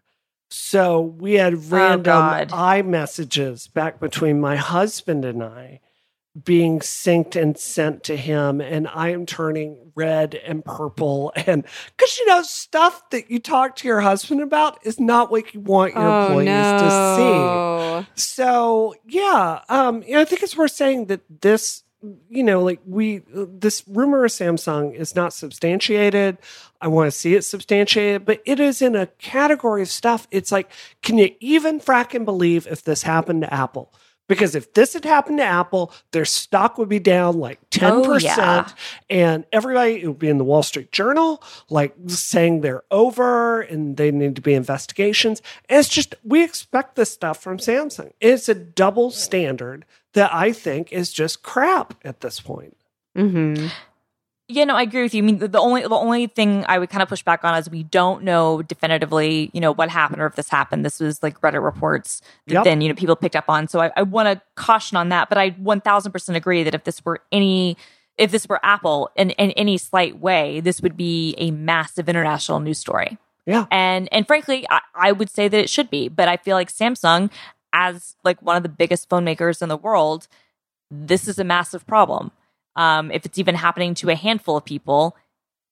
Speaker 2: So we had random
Speaker 3: God.
Speaker 2: iMessages back between my husband and I being synced and sent to him. And I am turning red and purple. And because, you know, stuff that you talk to your husband about is not what you want your
Speaker 1: oh
Speaker 2: employees to see. So yeah, um, I think it's worth saying that this, you know, like we, this rumor of Samsung is not substantiated. I want to see it substantiated, but it is in a category of stuff. It's like, can you even fracking believe if this happened to Apple? Because if this had happened to Apple, their stock would be down like 10%.
Speaker 3: Oh, yeah.
Speaker 2: And everybody, it would be in the Wall Street Journal, like saying they're over and they need to be investigations. And it's just, we expect this stuff from Samsung. It's a double standard that I think is just crap at this point.
Speaker 1: Mm-hmm.
Speaker 3: Yeah, no, I agree with you. I mean, the, the only the only thing I would kind of push back on is we don't know definitively, you know, what happened or if this happened. This was like Reddit reports that
Speaker 2: Yep.
Speaker 3: then you know people picked up on. So I, I want to caution on that. But I one thousand percent agree that if this were any if this were Apple in, in any slight way, this would be a massive international news story.
Speaker 2: Yeah.
Speaker 3: And and frankly, I, I would say that it should be. But I feel like Samsung, as like one of the biggest phone makers in the world, this is a massive problem. Um, if it's even happening to a handful of people,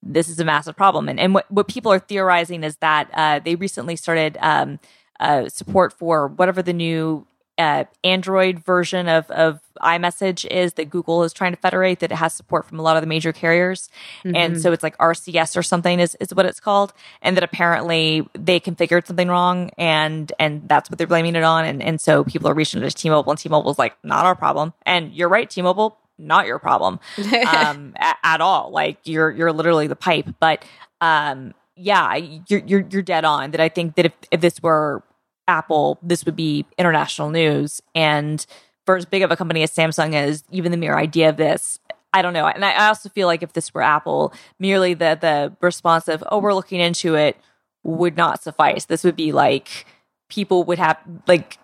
Speaker 3: this is a massive problem. And, and what, what people are theorizing is that uh, they recently started um, uh, support for whatever the new uh, Android version of, of iMessage is that Google is trying to federate, that it has support from a lot of the major carriers. And so it's like RCS or something is, is what it's called. And that apparently they configured something wrong and, and that's what they're blaming it on. And, and so people are reaching out to T-Mobile and T-Mobile's like, not our problem. And you're right, T-Mobile, not your problem um, a- at all. Like you're you're literally the pipe. But um, yeah, you're you're you're dead on. That I think that if if this were Apple, this would be international news. And for as big of a company as Samsung is, even the mere idea of this. I don't know, and I I also feel like if this were Apple, merely the the response of "oh, we're looking into it" would not suffice. This would be like people would have like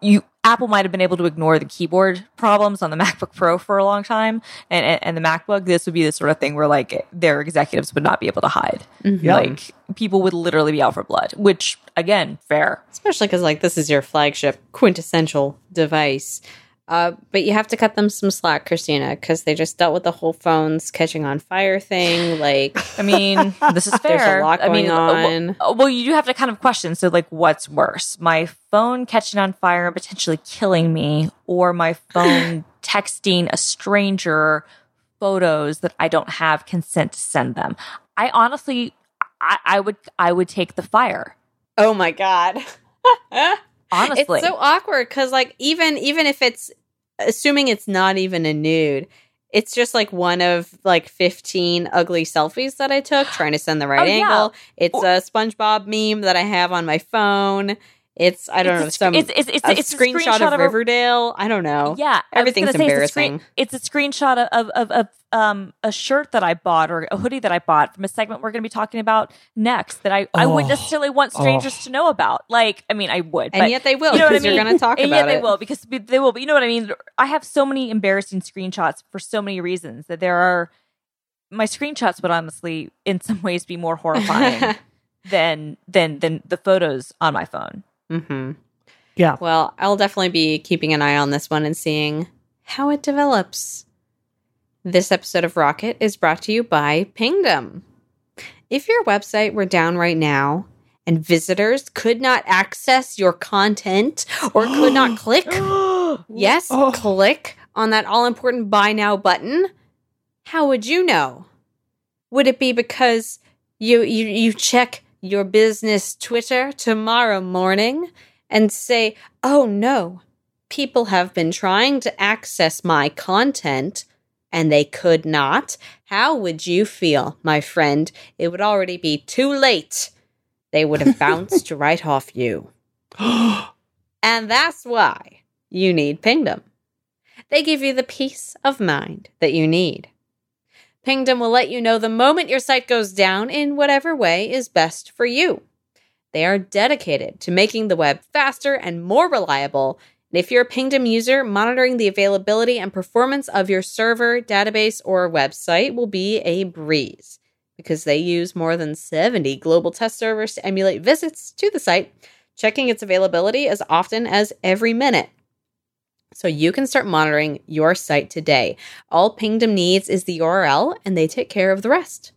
Speaker 3: you Apple might have been able to ignore the keyboard problems on the MacBook Pro for a long time and, and, and the MacBook. This would be the sort of thing where like their executives would not be able to hide. Mm-hmm.
Speaker 2: Yeah.
Speaker 3: Like people would literally be out for blood, which again, fair.
Speaker 1: Especially because like this is your flagship quintessential device. Uh, but you have to cut them some slack, Christina, because they just dealt with the whole phones catching on fire thing. Like,
Speaker 3: I mean, this is fair.
Speaker 1: There's a lot
Speaker 3: I mean,
Speaker 1: going
Speaker 3: uh,
Speaker 1: on.
Speaker 3: Well, well, you do have to kind of question. So, like, what's worse, my phone catching on fire and potentially killing me, or my phone texting a stranger photos that I don't have consent to send them? I honestly, I, I would, I would take the fire.
Speaker 1: oh my god,
Speaker 3: Honestly,
Speaker 1: it's so awkward because like even even if it's assuming it's not even a nude. It's just like one of like 15 ugly selfies that I took trying to send the right
Speaker 3: Oh, yeah.
Speaker 1: angle. It's a SpongeBob meme that I have on my phone. It's I don't
Speaker 3: It's
Speaker 1: know some
Speaker 3: it's, it's, it's,
Speaker 1: a
Speaker 3: it's a
Speaker 1: screenshot, of
Speaker 3: a-
Speaker 1: Riverdale. I don't know.
Speaker 3: Yeah,
Speaker 1: Everything's
Speaker 3: say it's a screen-
Speaker 1: embarrassing.
Speaker 3: It's a, screenshot of, of of um a shirt that I bought or a hoodie that I bought from a segment we're going to be talking about next that I I wouldn't
Speaker 2: Oh.
Speaker 3: necessarily want strangers
Speaker 2: Oh.
Speaker 3: to know about. Like, I mean, I would,
Speaker 1: And
Speaker 3: but
Speaker 1: yet they will
Speaker 3: you know what I
Speaker 1: because you're going to talk
Speaker 3: and
Speaker 1: about
Speaker 3: yet they will because they will. But you know what I mean. I have so many embarrassing screenshots for so many reasons that there are. My screenshots would honestly, in some ways, be more horrifying than than than the photos on my phone.
Speaker 1: Hmm
Speaker 2: Yeah.
Speaker 1: Well, I'll definitely be keeping an eye on this one and seeing how it develops. This episode of Rocket is brought to you by Pingdom. If your website were down right now and visitors could not access your content or could not click, yes,
Speaker 2: Oh.
Speaker 1: click on that all important buy now button, how would you know? Would it be because you you you check your business Twitter tomorrow morning and say, "Oh no, people have been trying to access my content and they could not." How would you feel, my friend? It would already be too late. They would have bounced right off you. And that's why you need Pingdom. They give you the peace of mind that you need. Pingdom will let you know the moment your site goes down in whatever way is best for you. They are dedicated to making the web faster and more reliable And if you're a Pingdom user, monitoring the availability and performance of your server, database, or website will be a breeze because they use more than 70 global test servers to emulate visits to the site, checking its availability as often as every minute. So you can start monitoring your site today. All Pingdom needs is the URL and they take care of the rest.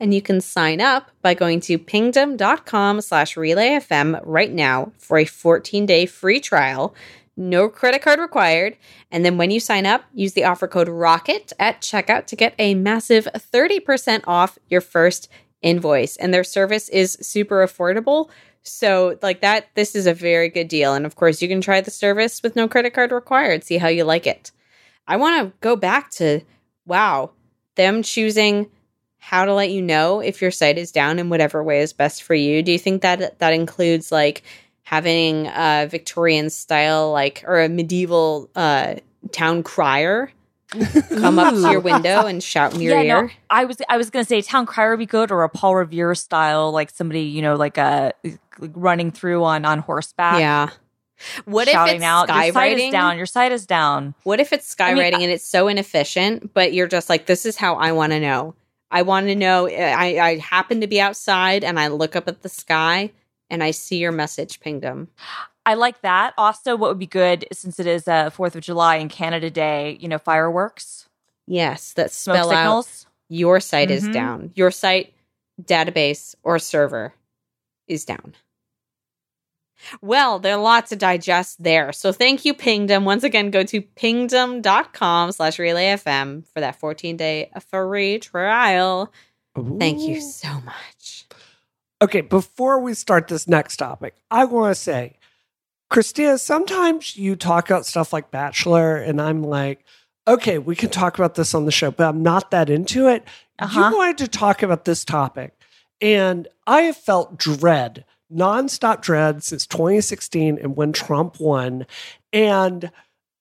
Speaker 1: And you can sign up by going to pingdom.com slash relayfm right now for a 14-day free trial. No credit card required. And then when you sign up, use the offer code ROCKET at checkout to get a massive 30% off your first invoice. And their service is super affordable. So, like that, this is a very good deal. And of course, you can try the service with no credit card required, see how you like it. I want to go back to wow, them choosing how to let you know if your site is down in whatever way is best for you. Do you think that that includes like having a Victorian style, like, or a medieval uh, town crier? come up to your window and shout in your
Speaker 3: yeah,
Speaker 1: ear.
Speaker 3: No, I was I was gonna say town crier would be good or a Paul Revere style, like somebody you know, like a running through on on horseback.
Speaker 1: Yeah. What if it's
Speaker 3: out, your site
Speaker 1: skywriting?
Speaker 3: is down, your site is down.
Speaker 1: What if it's skywriting
Speaker 3: I mean,
Speaker 1: and it's so inefficient, but you're just like, this is how I want to know. I want to know. I, I happen to be outside and I look up at the sky and I see your message pingdom.
Speaker 3: I like that. Also, what would be good since it is uh, Fourth of July and Canada Day, you know, fireworks,
Speaker 1: Yes, that
Speaker 3: smoke
Speaker 1: spell out
Speaker 3: signals.
Speaker 1: your site is
Speaker 3: Mhm.
Speaker 1: down. Your site, database, or server is down. Well, there are lots to digest there. So thank you, Pingdom. Once again, go to pingdom.com slash relayfm for that 14-day free trial. Thank you so much.
Speaker 2: Okay, before we start this next topic, I want to say, Christina, sometimes you talk about stuff like Bachelor, and I'm like, okay, we can talk about this on the show, but I'm not that into it.
Speaker 3: Uh-huh.
Speaker 2: You wanted to talk about this topic, and I have felt dread, nonstop dread since 2016 and when Trump won. And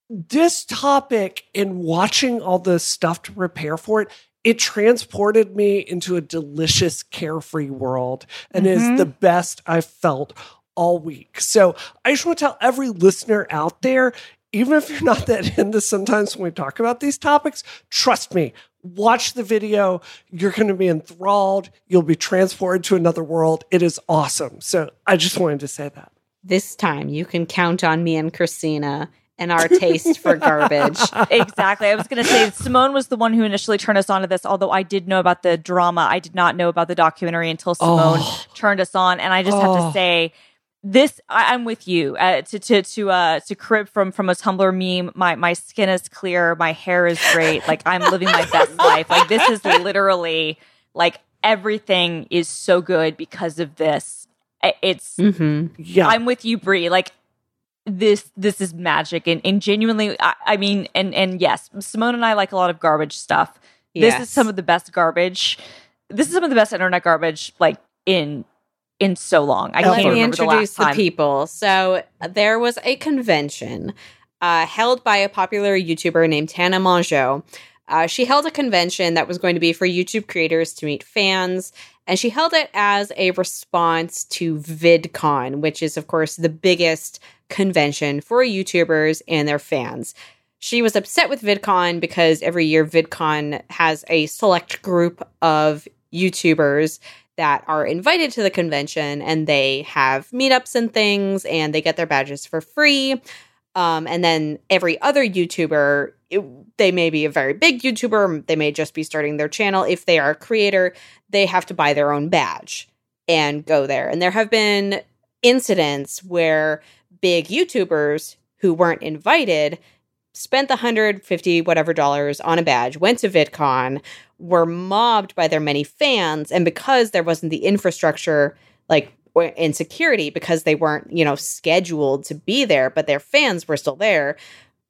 Speaker 2: this topic, in watching all the stuff to prepare for it, it transported me into a delicious, carefree world and
Speaker 3: Mhm.
Speaker 2: is the best I've felt all week. So I just want to tell every listener out there, even if you're not that into sometimes when we talk about these topics, trust me, watch the video. You're going to be enthralled. You'll be transported to another world. It is awesome. So I just wanted to say that.
Speaker 1: This time you can count on me and Christina and our taste for garbage.
Speaker 3: exactly. I was going to say Simone was the one who initially turned us on to this, although I did know about the drama. I did not know about the documentary until Simone
Speaker 2: Oh.
Speaker 3: turned us on. And I just have
Speaker 2: Oh.
Speaker 3: to say, this I, I'm with you. Uh, to to to uh to crib from from a Tumblr meme. My my skin is clear. My hair is great. Like I'm living my best life. Like this is literally like everything is so good because of this. I- It's
Speaker 1: hmm
Speaker 2: Yeah.
Speaker 3: I'm with you, Brie. Like this, this is magic, and, and genuinely, I, I mean, and and yes, Simone and I like a lot of garbage stuff. This is some of the best garbage. This is some of the best internet garbage, like in in so long. I
Speaker 2: Let
Speaker 3: can't
Speaker 2: me
Speaker 1: Let me
Speaker 3: remember the
Speaker 1: introduce the,
Speaker 3: time.
Speaker 1: people. So there was a convention uh, held by a popular YouTuber named Tana Mongeau. Uh, she held a convention that was going to be for YouTube creators to meet fans, and she held it as a response to VidCon, which is, of course, the biggest convention for YouTubers and their fans. She was upset with VidCon because every year VidCon has a select group of YouTubers that are invited to the convention and they have meetups and things and they get their badges for free. Um, and then every other YouTuber, it- they may be a very big YouTuber, they may just be starting their channel. If they are a creator, they have to buy their own badge and go there. And there have been incidents where big YouTubers who weren't invited spent the 150 whatever dollars on a badge, went to VidCon, were mobbed by their many fans, and because there wasn't the infrastructure like in security because they weren't, you know, scheduled to be there, but their fans were still there.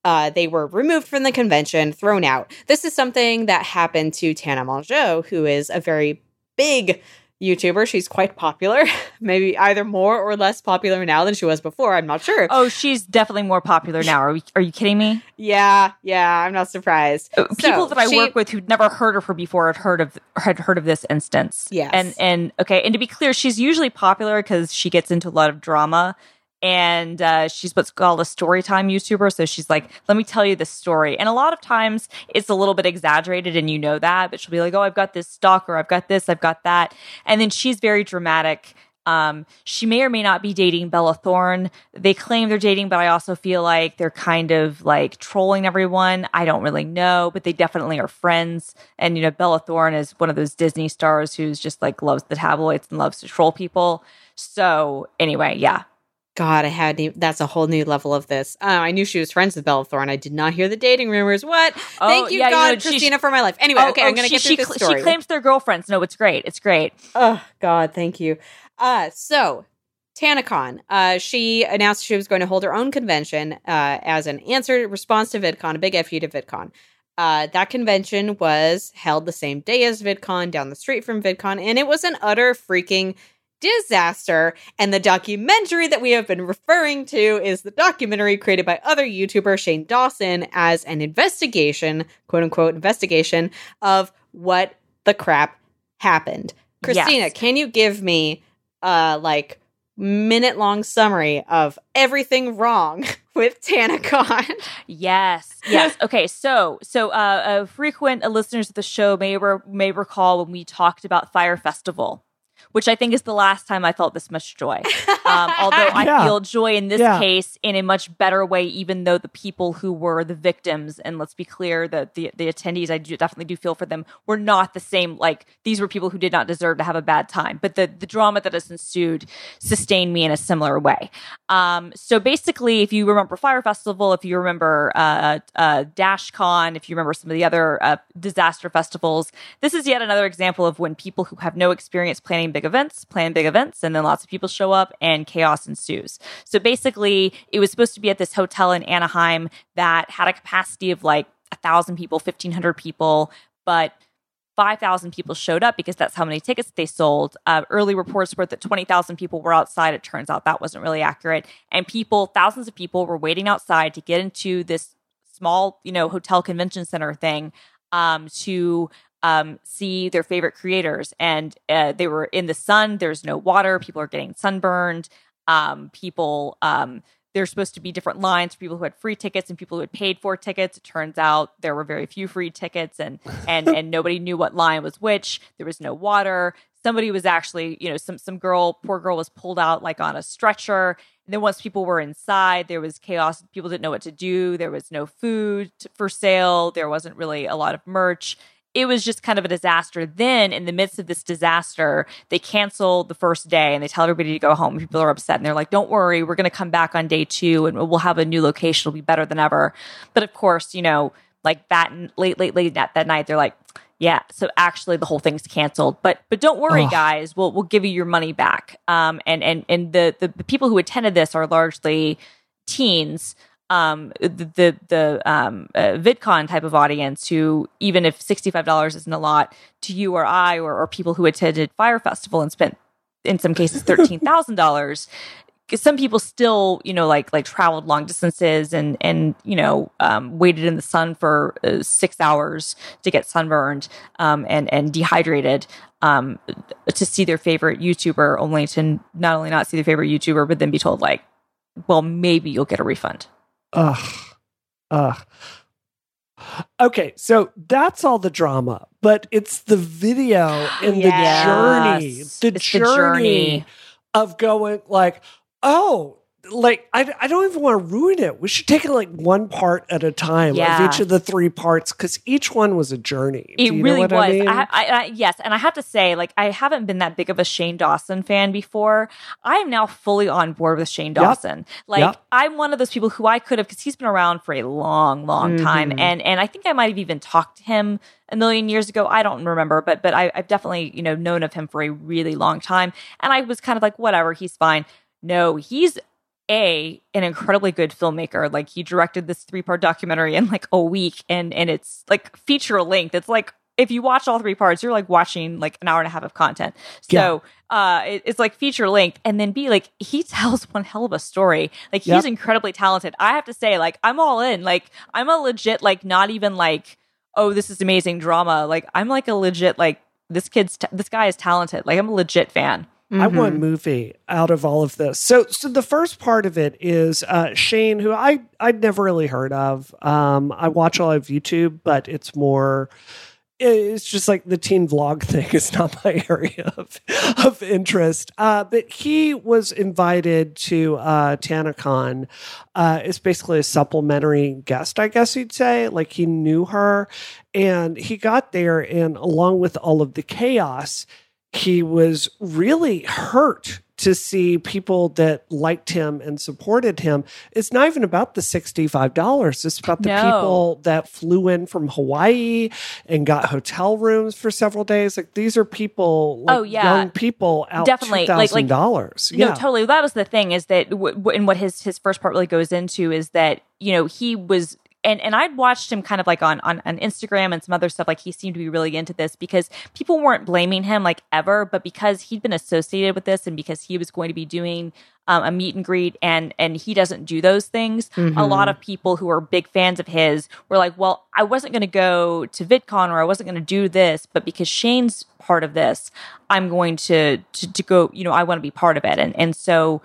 Speaker 1: Uh, they were removed from the convention, thrown out. This is something that happened to Tana Mongeau, who is a very big YouTuber. She's quite popular, maybe either more or less popular now than she was before. I'm not sure.
Speaker 3: Oh, she's definitely more popular now. Are, we, are you kidding me?
Speaker 1: Yeah, yeah, I'm not surprised.
Speaker 3: Uh, People
Speaker 1: So,
Speaker 3: that I
Speaker 1: she-
Speaker 3: work with who'd never heard of her before had heard of had heard of this instance.
Speaker 1: Yes.
Speaker 3: and and okay, and to be clear, she's usually popular because she gets into a lot of drama, and uh, she's what's called a story time YouTuber. So she's like, let me tell you this story. And a lot of times it's a little bit exaggerated and you know that, but she'll be like, oh, I've got this stalker, I've got this, I've got that. And then she's very dramatic. Um, she may or may not be dating Bella Thorne. They claim they're dating, but I also feel like they're kind of like trolling everyone. I don't really know, but they definitely are friends. And, you know, Bella Thorne is one of those Disney stars who's just like loves the tabloids and loves to troll people. So, anyway, yeah,
Speaker 1: God, I had that's a whole new level of this. Uh, I knew she was friends with Bella Thorne. I did not hear the dating rumors. What?
Speaker 3: Oh,
Speaker 1: Thank you,
Speaker 3: yeah,
Speaker 1: God,
Speaker 3: you know, she-
Speaker 1: Christina, for my life. Anyway,
Speaker 3: Oh,
Speaker 1: okay,
Speaker 3: oh,
Speaker 1: I'm gonna
Speaker 3: she,
Speaker 1: get through
Speaker 3: she,
Speaker 1: this story.
Speaker 3: She claims they're girlfriends. No, it's great. It's great.
Speaker 1: Oh God, thank you. Uh, so TanaCon, uh, she announced she was going to hold her own convention uh, as an answer response to VidCon, a big FU to VidCon. Uh, that convention was held the same day as VidCon, down the street from VidCon, and it was an utter freaking disaster. And the documentary that we have been referring to is the documentary created by other YouTuber Shane Dawson as an investigation, quote unquote, investigation of what the crap happened. Christina,
Speaker 3: Yes.
Speaker 1: can you give me uh like minute long summary of everything wrong with TanaCon?
Speaker 3: Yes, yes. Okay, so so uh, uh, frequent listeners of the show may re- may recall when we talked about Fyre Festival, which I think is the last time I felt this much joy. Um, although I
Speaker 2: Yeah.
Speaker 3: feel joy in this
Speaker 2: Yeah.
Speaker 3: case in a much better way, even though the people who were the victims, and let's be clear, that the the attendees, I do, definitely do feel for them, were not the same. Like these were people who did not deserve to have a bad time, but the the drama that has ensued sustained me in a similar way. Um, so basically, if you remember Fyre Festival, if you remember uh, uh, DashCon, if you remember some of the other uh, disaster festivals, this is yet another example of when people who have no experience big events plan big events, and then lots of people show up and chaos ensues. So basically, it was supposed to be at this hotel in Anaheim that had a capacity of like a thousand people, fifteen hundred people, but 5,000 people showed up because that's how many tickets they sold. Uh, early reports were that 20,000 people were outside. It turns out that wasn't really accurate. And people, thousands of people were waiting outside to get into this small, you know, hotel convention center thing um, to um, see their favorite creators. And uh, they were in the sun. There's no water. People are getting sunburned. Um, people, um, there's supposed to be different lines for people who had free tickets and people who had paid for tickets. It turns out there were very few free tickets and and and nobody knew what line was which. There was no water. Somebody was actually, you know, some some girl, poor girl was pulled out like on a stretcher. And then once people were inside, there was chaos. People didn't know what to do. There was no food for sale. There wasn't really a lot of merch it was just kind of a disaster. Then, in the midst of this disaster, they cancel the first day and they tell everybody to go home. People are upset and they're like, don't worry, we're going to come back on day two and we'll have a new location. It'll be better than ever. But of course, you know, like that late, late, late that, that night, they're like, yeah, so actually the whole thing's canceled. But but don't worry,
Speaker 2: Ugh.
Speaker 3: guys. We'll we'll give you your money back. Um and and and the the, the people who attended this are largely teens um the the, um uh, VidCon type of audience who even if $65 isn't a lot to you or I or, or people who attended Fyre Festival and spent in some cases $13,000 some people still you know like like traveled long distances and and you know um, waited in the sun for uh, six hours to get sunburned um, and and dehydrated um, to see their favorite YouTuber only to not only not see their favorite YouTuber but then be told like well maybe you'll get a refund
Speaker 2: Ugh. Ugh. Okay, so that's all the drama, but it's the video and the journey, the
Speaker 3: It's the
Speaker 2: journey,
Speaker 3: journey.
Speaker 2: of going like, oh, like I, I don't even want to ruin it. We should take it like one part at a time
Speaker 3: Yeah.
Speaker 2: of each of the three parts because each one was a journey.
Speaker 3: It
Speaker 2: Do you know
Speaker 3: really
Speaker 2: what
Speaker 3: was.
Speaker 2: I mean?
Speaker 3: I, I, I, yes, and I have to say, like, I haven't been that big of a Shane Dawson fan before. I am now fully on board with Shane Dawson. Like,
Speaker 2: Yep.
Speaker 3: I'm one of those people who I could have, because he's been around for a long, long time,
Speaker 2: Mhm.
Speaker 3: and and I think I might have even talked to him a million years ago. I don't remember, but but I, I've definitely you know known of him for a really long time, and I was kind of like, whatever, he's fine. No, he's a an incredibly good filmmaker. Like he directed this three part documentary in like a week and and it's like feature length. It's like if you watch all three parts you're like watching like an hour and a half of content. So uh it- it's like feature length. And then b like he tells one hell of a story. Like he's
Speaker 2: Yep.
Speaker 3: incredibly talented. I have to say like i'm all in. Like i'm a legit like not even like oh this is amazing drama. Like i'm like a legit like this kid's t- this guy is talented. Like i'm a legit fan
Speaker 2: I want
Speaker 1: Mhm.
Speaker 2: movie out of all of this. So, so the first part of it is uh, Shane, who I I'd never really heard of. Um, I watch a lot of YouTube, but it's more. It's just like the teen vlog thing is not my area of of interest. Uh, but he was invited to uh, TanaCon. Uh, it's basically a supplementary guest, I guess you'd say. Like he knew her, and he got there, and along with all of the chaos, he was really hurt to see people that liked him and supported him. It's not even about the $65. It's about the
Speaker 3: No.
Speaker 2: people that flew in from Hawaii and got hotel rooms for several days. Like these are people, like
Speaker 3: Oh, yeah.
Speaker 2: young people out
Speaker 3: Definitely. Like- like-
Speaker 2: $2,000.
Speaker 3: No, totally. That was the thing is that, w- w- and what his his first part really goes into is that you know he was. And, and I'd watched him kind of like on, on, on Instagram and some other stuff. Like he seemed to be really into this because people weren't blaming him like ever, but because he'd been associated with this and because he was going to be doing um, a meet and greet and and he doesn't do those things, a
Speaker 1: Mhm.
Speaker 3: lot of people who are big fans of his were like, well, I wasn't going to go to VidCon or I wasn't going to do this, but because Shane's part of this, I'm going to, to to go. You know, I want to be part of it, and and so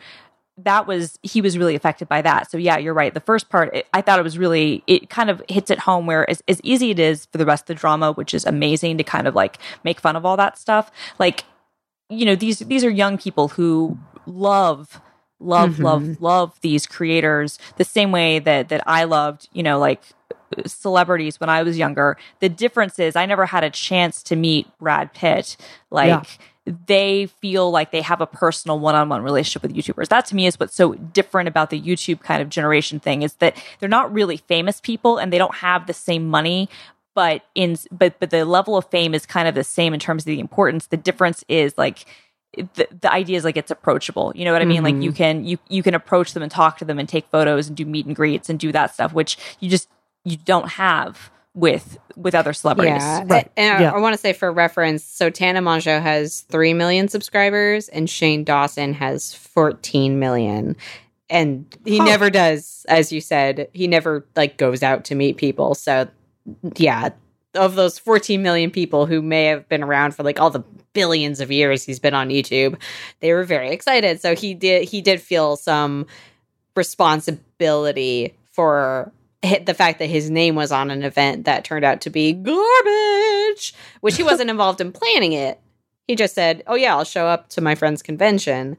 Speaker 3: that was he was really affected by that. So yeah, you're right. The first part, it, I thought it was really it kind of hits it home where as, as easy it is for the rest of the drama, which is amazing to kind of like make fun of all that stuff. Like you know these these are young people who love love
Speaker 1: Mhm.
Speaker 3: love love these creators the same way that that I loved you know like celebrities when I was younger. The difference is I never had a chance to meet Brad Pitt. Like
Speaker 2: Yeah.
Speaker 3: They feel like they have a personal one-on-one relationship with YouTubers. That to me is what's so different about the YouTube kind of generation thing is that they're not really famous people and they don't have the same money but in but but the level of fame is kind of the same in terms of the importance. The difference is like the, the idea is like it's approachable. You know what I mean? Like
Speaker 1: Mhm.
Speaker 3: you can you you can approach them and talk to them and take photos and do meet and greets and do that stuff, which you just you don't have with with other celebrities.
Speaker 1: Yeah.
Speaker 2: Right.
Speaker 1: And I-
Speaker 2: Yeah.
Speaker 1: I, want to say for reference, so Tana Mongeau has 3 million subscribers and Shane Dawson has 14 million. And he
Speaker 2: Huh.
Speaker 1: never does, as you said, he never like goes out to meet people. So yeah, of those 14 million people who may have been around for like all the billions of years he's been on YouTube, they were very excited. So he did he did feel some responsibility for hit the fact that his name was on an event that turned out to be garbage, which he wasn't involved in planning it. He just said, "Oh yeah, I'll show up to my friend's convention."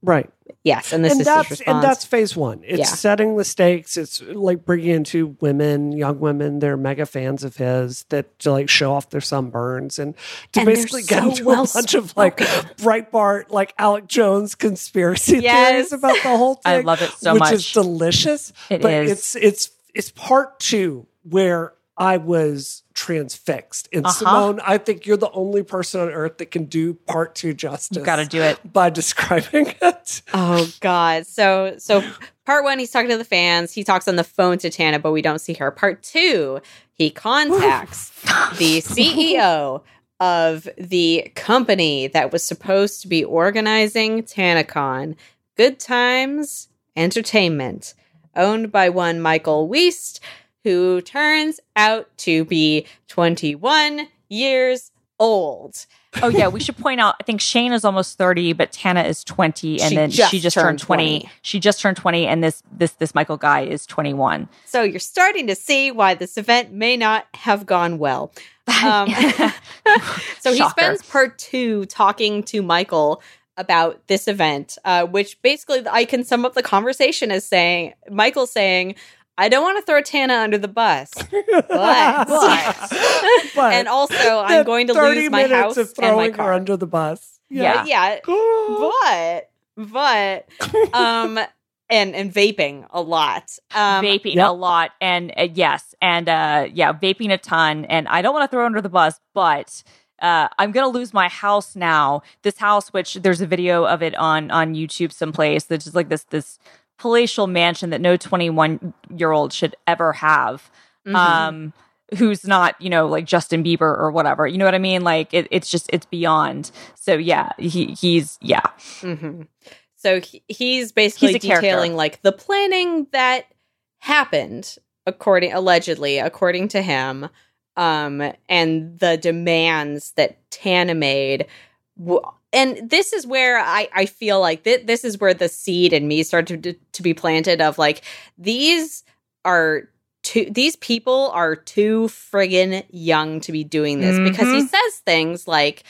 Speaker 2: Right.
Speaker 1: Yes, and this
Speaker 2: and
Speaker 1: is
Speaker 2: that's
Speaker 1: his response.
Speaker 2: and that's phase one. It's
Speaker 1: Yeah.
Speaker 2: setting the stakes. It's like bringing in two women, young women. They're mega fans of his that to like show off their sunburns and to
Speaker 1: And
Speaker 2: basically get
Speaker 1: so
Speaker 2: into
Speaker 1: well
Speaker 2: a bunch of like Breitbart, like Alex Jones conspiracy
Speaker 1: Yes.
Speaker 2: theories about the whole thing.
Speaker 3: I love it so
Speaker 2: which
Speaker 3: much.
Speaker 2: is delicious.
Speaker 3: It
Speaker 2: but
Speaker 3: is.
Speaker 2: it's it's it's part two where I was transfixed. And
Speaker 3: Uh-huh.
Speaker 2: Simone, I think you're the only person on earth that can do part two justice.
Speaker 3: You've got to do it.
Speaker 2: by describing it.
Speaker 1: Oh God. So so part one, he's talking to the fans. He talks on the phone to Tana, but we don't see her. Part two, he contacts the CEO of the company that was supposed to be organizing TanaCon, Good Times Entertainment, owned by one Michael Weist, who turns out to be 21 years old.
Speaker 3: Oh yeah, we should point out. I think Shane is almost thirty, but Tana is twenty, and
Speaker 1: She
Speaker 3: then
Speaker 1: just
Speaker 3: she just
Speaker 1: turned
Speaker 3: turned 20.
Speaker 1: 20.
Speaker 3: She just turned twenty, and this this this Michael guy is twenty one.
Speaker 1: So you're starting to see why this event may not have gone well. Um, so he spends part two talking to Michael about this event, uh, which basically I can sum up the conversation as saying Michael saying, "I don't want to throw Tana under the bus, but,
Speaker 2: But
Speaker 1: and also I'm going to lose my
Speaker 2: minutes
Speaker 1: house
Speaker 2: of
Speaker 1: and my
Speaker 2: throwing her
Speaker 1: car."
Speaker 2: under the bus.
Speaker 3: Yeah.
Speaker 1: yeah, but but um and and vaping a lot. Um,
Speaker 3: vaping
Speaker 2: Yep.
Speaker 3: a lot, and uh, yes, and uh, yeah, vaping a ton. And I don't want to throw under the bus, but uh, I'm gonna lose my house now. This house, which there's a video of it on on YouTube someplace, that's just like this this palatial mansion that no 21 year old should ever have.
Speaker 1: mhm.
Speaker 3: um who's not you know like justin bieber or whatever you know what i mean like it, it's just it's beyond so yeah he he's yeah
Speaker 1: hmm So he, he's basically
Speaker 3: He's a character.
Speaker 1: detailing like the planning that happened according allegedly according to him um and the demands that Tana made w- and this is where I, I feel like th- this is where the seed in me started to, to be planted of like these are too these people are too friggin' young to be doing this mm-hmm. because he says things like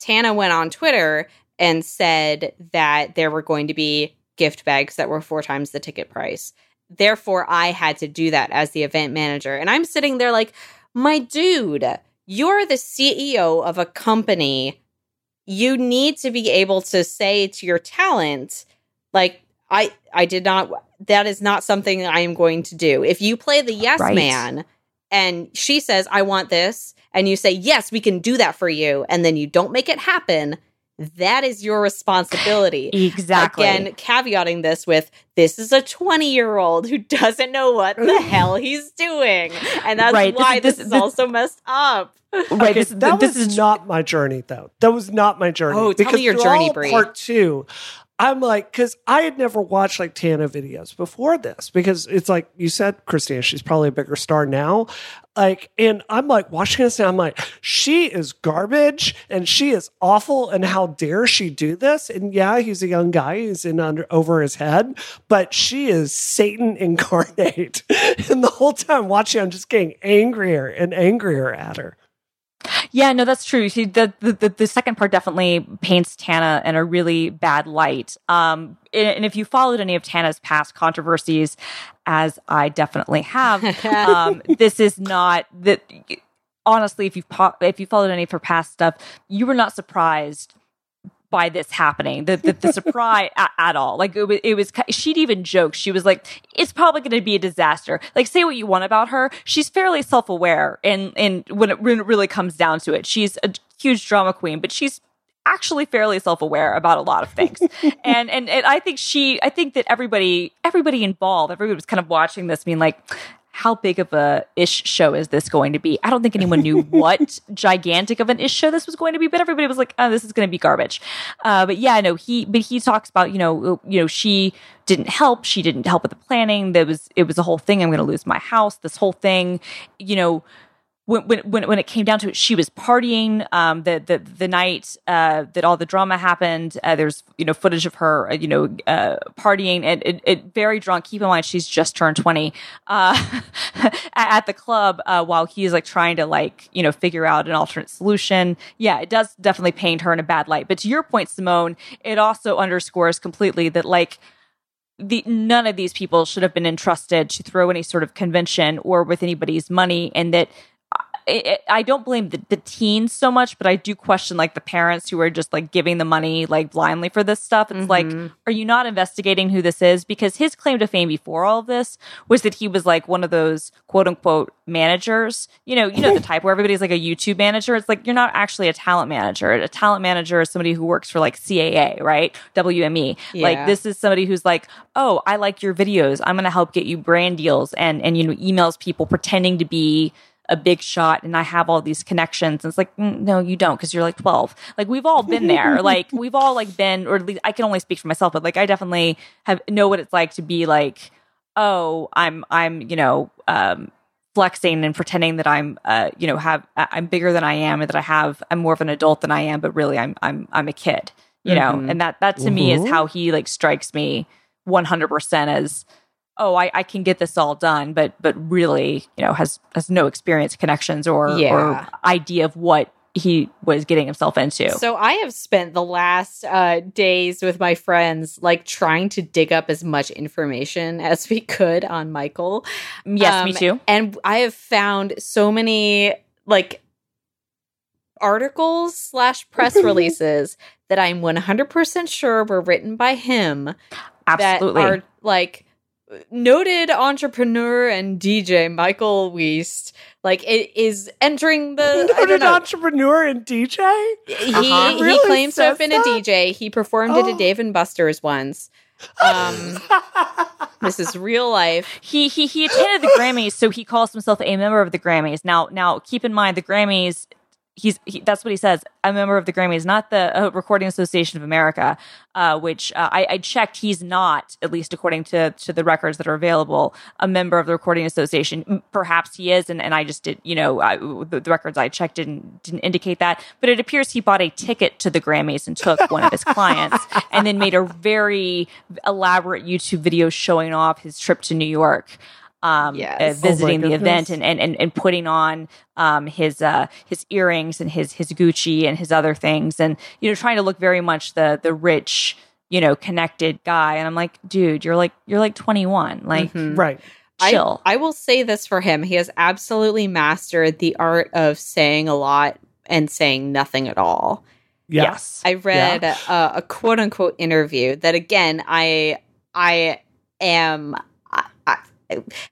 Speaker 1: Tana went on Twitter and said that there were going to be gift bags that were four times the ticket price. Therefore, I had to do that as the event manager. And I'm sitting there like, my dude, you're the CEO of a company. You need to be able to say to your talent, like, I I did not that is not something I am going to do. If you play the yes right. man and she says, I want this, and you say, Yes, we can do that for you, and then you don't make it happen, that is your responsibility.
Speaker 3: Exactly.
Speaker 1: Again, caveating this with this is a 20 year old who doesn't know what the hell he's doing. And that's right. why this, this, this is also messed up.
Speaker 2: Right. Okay, this, that this was is not my journey, though. That was not my journey.
Speaker 1: Oh, tell because me your journey, Brie.
Speaker 2: Part two. I'm like, because I had never watched like Tana videos before this, because it's like you said, Christina, she's probably a bigger star now. Like, and I'm like watching this and I'm like, she is garbage and she is awful. And how dare she do this? And yeah, he's a young guy, he's in under over his head, but she is Satan incarnate. and the whole time watching, I'm just getting angrier and angrier at her.
Speaker 3: Yeah, no, that's true. See, the, the the second part definitely paints Tana in a really bad light. Um, and if you followed any of Tana's past controversies, as I definitely have, um, this is not that. Honestly, if you've po- if you followed any of her past stuff, you were not surprised by this happening, the the, the surprise at, at, all. Like it was, it was, she'd even joked. She was like, "It's probably going to be a disaster." Like, say what you want about her, she's fairly self aware, and and when it, when it really comes down to it, she's a huge drama queen, but she's actually fairly self-aware about a lot of things and, and and i think she i think that everybody everybody involved everybody was kind of watching this being like how big of a ish show is this going to be? I don't think anyone knew what gigantic of an ish show this was going to be, but everybody was like, "Oh, this is going to be garbage." Uh, but yeah, no, he but he talks about you know uh, you know she didn't help, she didn't help with the planning. There was it was a whole thing. I'm going to lose my house. This whole thing, you know when, when, when it came down to it, she was partying um, the, the the night uh, that all the drama happened. Uh, there's you know footage of her uh, you know uh, partying and very drunk. Keep in mind she's just turned twenty uh, at the club uh, while he's like trying to like you know figure out an alternate solution. Yeah, it does definitely paint her in a bad light. But to your point, Simone, it also underscores completely that like the none of these people should have been entrusted to throw any sort of convention or with anybody's money and that it, I don't blame the, the teens so much, but I do question like the parents who are just like giving the money like blindly for this stuff. It's mm-hmm. like, are you not investigating who this is? Because his claim to fame before all of this was that he was like one of those quote unquote managers. You know, you know the type where everybody's like a YouTube manager. It's like you're not actually a talent manager. A talent manager is somebody who works for like CAA, right? WME. Yeah. Like this is somebody who's like, oh, I like your videos. I'm going to help get you brand deals and and you know emails people pretending to be a big shot and I have all these connections. And it's like, mm, no, you don't because you're like 12. Like we've all been there. like we've all like been, or at least I can only speak for myself, but like I definitely have know what it's like to be like, oh, I'm, I'm, you know, um, flexing and pretending that I'm, uh, you know, have I'm bigger than I am and that I have I'm more of an adult than I am, but really I'm I'm I'm a kid, you mm-hmm. know. And that that to mm-hmm. me is mm-hmm. how he like strikes me 100 percent as oh, I, I can get this all done, but but really, you know, has has no experience, connections, or yeah. or idea of what he was getting himself into.
Speaker 1: So I have spent the last uh, days with my friends, like trying to dig up as much information as we could on Michael.
Speaker 3: Yes, um, me too.
Speaker 1: And I have found so many like articles slash press releases that I'm 100% sure were written by him.
Speaker 3: Absolutely.
Speaker 1: That are like noted entrepreneur and DJ Michael Weist like it is entering the
Speaker 2: noted entrepreneur and DJ.
Speaker 1: He uh-huh. really claims to have been that? a DJ. He performed oh. at a oh. Dave and Buster's once. Um, this is real life.
Speaker 3: He he he attended the Grammys, so he calls himself a member of the Grammys. Now now keep in mind the Grammys he's he, that's what he says. A member of the Grammys, not the uh, Recording Association of America, uh, which uh, I, I, checked. He's not, at least according to to the records that are available, a member of the Recording Association. Perhaps he is, and, and I just did. You know, I, the, the, records I checked didn't didn't indicate that. But it appears he bought a ticket to the Grammys and took one of his clients, and then made a very elaborate YouTube video showing off his trip to New York um, yes. uh, visiting oh the event and, and, and, and putting on um, his uh, his earrings and his his Gucci and his other things, and you know, trying to look very much the the rich, you know, connected guy. And I'm like, dude, you're like you're like 21, like
Speaker 2: mm-hmm. right.
Speaker 1: Chill. I, I will say this for him: he has absolutely mastered the art of saying a lot and saying nothing at all.
Speaker 2: Yes,
Speaker 1: I read yeah. a, a quote unquote interview that again I I am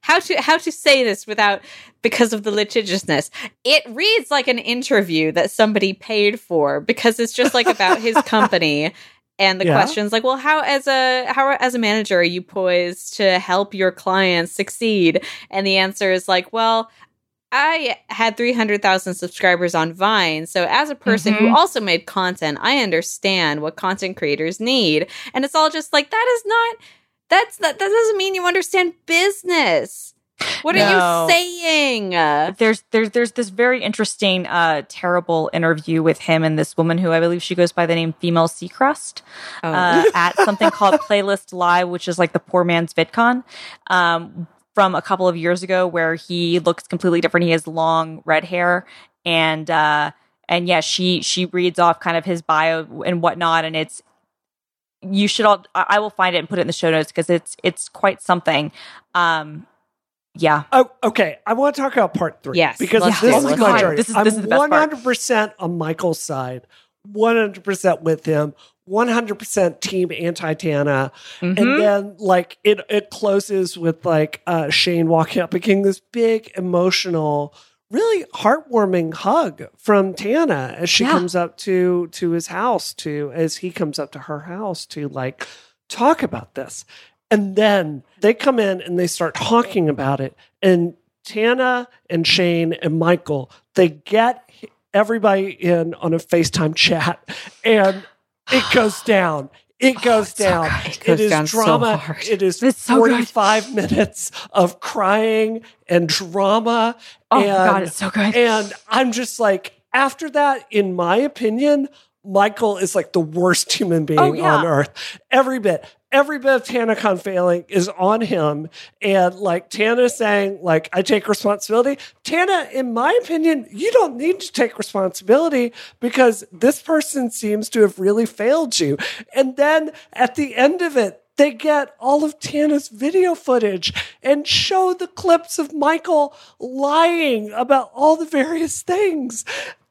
Speaker 1: how to how to say this without because of the litigiousness. It reads like an interview that somebody paid for because it's just like about his company. And the yeah. question's like, well, how as a how as a manager are you poised to help your clients succeed? And the answer is like, well, I had 300,000 subscribers on Vine. So, as a person mm-hmm. who also made content, I understand what content creators need. And it's all just like, that is not that's that. That doesn't mean you understand business. What no. are you saying?
Speaker 3: There's there's there's this very interesting, uh, terrible interview with him and this woman who I believe she goes by the name Female Seacrest oh. uh, at something called Playlist Live, which is like the poor man's VidCon. Um, from a couple of years ago, where he looks completely different. He has long red hair, and uh, and yeah, she she reads off kind of his bio and whatnot, and it's you should all I will find it and put it in the show notes because it's it's quite something. Um yeah.
Speaker 2: Oh, okay. I want to talk about part three.
Speaker 1: Yes.
Speaker 2: Because
Speaker 1: this
Speaker 2: is my journey. This is, this I'm 100% on Michael's side, 100% with him, 100% team anti-Tana. Mm-hmm. And then, like, it, it closes with, like, uh, Shane walking up and getting this big emotional really heartwarming hug from Tana as she yeah. comes up to to his house to as he comes up to her house to like talk about this. And then they come in and they start talking about it and Tana and Shane and Michael they get everybody in on a FaceTime chat and it goes down Oh, it goes oh, down. So it, goes it is down drama. So it is it's 45 so minutes of crying and drama.
Speaker 3: Oh
Speaker 2: and,
Speaker 3: God, it's so good.
Speaker 2: And I'm just like, after that, in my opinion, Michael is like the worst human oh, being oh, yeah. on earth. Every bit every bit of TanaCon failing is on him. And like Tana saying, like, I take responsibility. Tana, in my opinion, you don't need to take responsibility because this person seems to have really failed you. And then at the end of it, they get all of Tana's video footage and show the clips of Michael lying about all the various things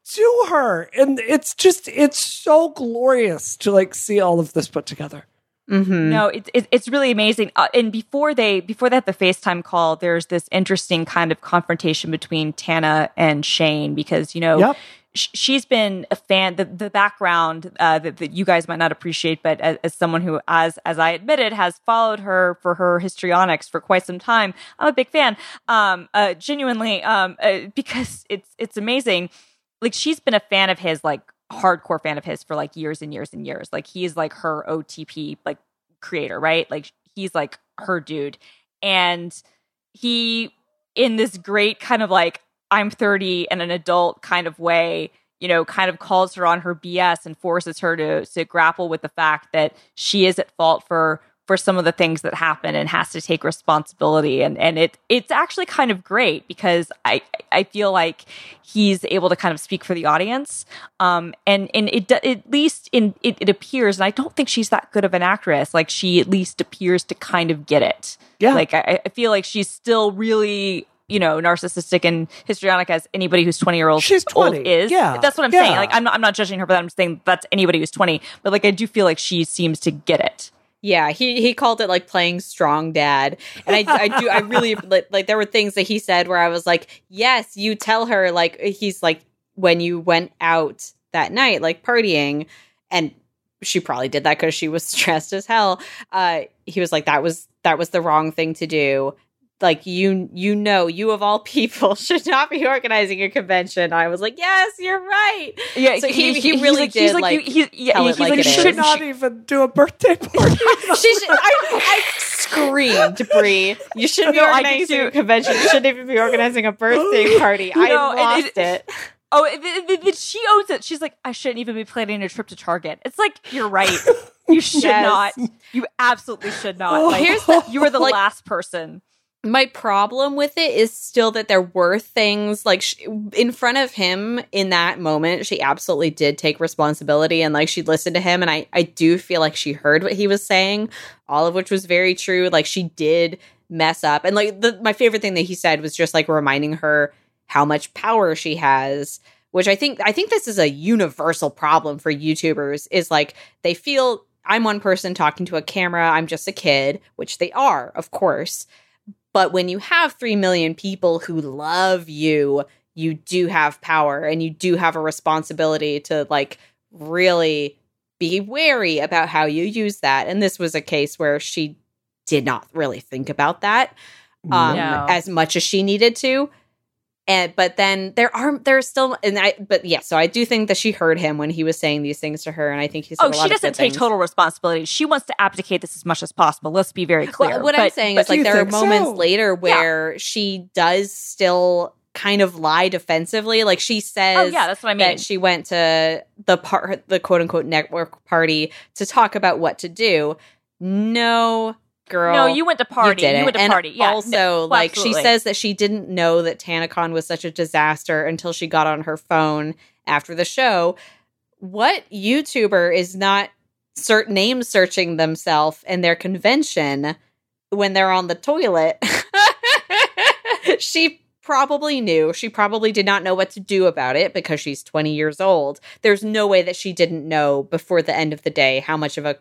Speaker 2: to her. And it's just, it's so glorious to like see all of this put together.
Speaker 3: Mm-hmm. No, it's it, it's really amazing. Uh, and before they before they had the FaceTime call, there's this interesting kind of confrontation between Tana and Shane because you know yep. sh- she's been a fan. The the background uh, that, that, you guys might not appreciate, but as, as, someone who, as as I admitted, has followed her for her histrionics for quite some time, I'm a big fan. Um, uh, genuinely, um, uh, because it's it's amazing. Like she's been a fan of his like hardcore fan of his for like years and years and years. Like he's like her OTP like creator, right? Like he's like her dude. And he in this great kind of like I'm 30 and an adult kind of way, you know, kind of calls her on her BS and forces her to to grapple with the fact that she is at fault for for some of the things that happen and has to take responsibility and and it it's actually kind of great because I I feel like he's able to kind of speak for the audience um and and it at least in it, it appears and I don't think she's that good of an actress like she at least appears to kind of get it
Speaker 2: yeah
Speaker 3: like I, I feel like she's still really you know, narcissistic and histrionic as anybody who's 20 year old
Speaker 2: She's 20.
Speaker 3: Old is.
Speaker 2: Yeah.
Speaker 3: That's what I'm
Speaker 2: yeah.
Speaker 3: saying. Like, I'm not, I'm not judging her, but I'm saying that's anybody who's 20. But like, I do feel like she seems to get it.
Speaker 1: Yeah, he he called it like playing strong dad, and I I do I really like, like there were things that he said where I was like, yes, you tell her like he's like when you went out that night like partying, and she probably did that because she was stressed as hell. Uh, he was like that was that was the wrong thing to do. Like you you know you of all people should not be organizing a convention i was like yes you're right
Speaker 3: Yeah,
Speaker 1: So he- he
Speaker 3: he's
Speaker 1: really
Speaker 3: like,
Speaker 1: did,
Speaker 3: he's like,
Speaker 1: like,
Speaker 3: you- he- yeah,
Speaker 1: it
Speaker 3: he's
Speaker 1: like
Speaker 3: like,
Speaker 1: it is.
Speaker 2: should
Speaker 3: should
Speaker 2: not even do a birthday party.
Speaker 1: she should, I, I screamed, Brie. You shouldn't be
Speaker 3: No, I
Speaker 1: organizing a convention. You shouldn't even be organizing a birthday party. I
Speaker 3: know,
Speaker 1: lost
Speaker 3: it-
Speaker 1: it.
Speaker 3: Oh, then- then- then she owns it. She's like, I shouldn't even be planning a trip to Target. It's like you're right. You should
Speaker 1: Yes.
Speaker 3: not. You absolutely should not.
Speaker 2: Oh.
Speaker 3: Like,
Speaker 1: Here's the-
Speaker 3: you are the last person.
Speaker 1: My problem with it is still that there were things like sh- in front of him in that moment. She absolutely did take responsibility and like she listened to him. And I, I do feel like she heard what he was saying, all of which was very true. Like she did mess up. And like the, my favorite thing that he said was just like reminding her how much power she has which i think i think this is a universal problem for youtubers is like they feel i'm one person talking to a camera i'm just a kid which they are of course but when you have 3 million people who love you you do have power and you do have a responsibility to like really be wary about how you use that and this was a case where she did not really think about that um,
Speaker 3: No.
Speaker 1: as much as she needed to. And but then there are there's still and I but yeah so I do think that she heard him when he was saying these things to her and I think he's
Speaker 3: Oh,
Speaker 1: a lot
Speaker 3: she doesn't
Speaker 1: good
Speaker 3: take
Speaker 1: things.
Speaker 3: total responsibility. She wants to abdicate this as much as possible. Let's be very clear.
Speaker 1: Well, what I'm saying is like there are moments
Speaker 2: so?
Speaker 1: later where she does still kind of lie defensively like she says
Speaker 3: oh yeah, that's what I mean.
Speaker 1: that she went to the part the quote unquote network party to talk about what to do no girl
Speaker 3: no, you went to party. You,
Speaker 1: didn't.
Speaker 3: went to
Speaker 1: and
Speaker 3: party. Yeah.
Speaker 1: Also,
Speaker 3: no,
Speaker 1: like she says that she didn't know that TanaCon was such a disaster until she got on her phone after the show. What YouTuber is not cert- name searching themselves and their convention when they're on the toilet? she probably knew. She probably did not know what to do about it because she's 20 years old. There's no way that she didn't know before the end of the day how much of a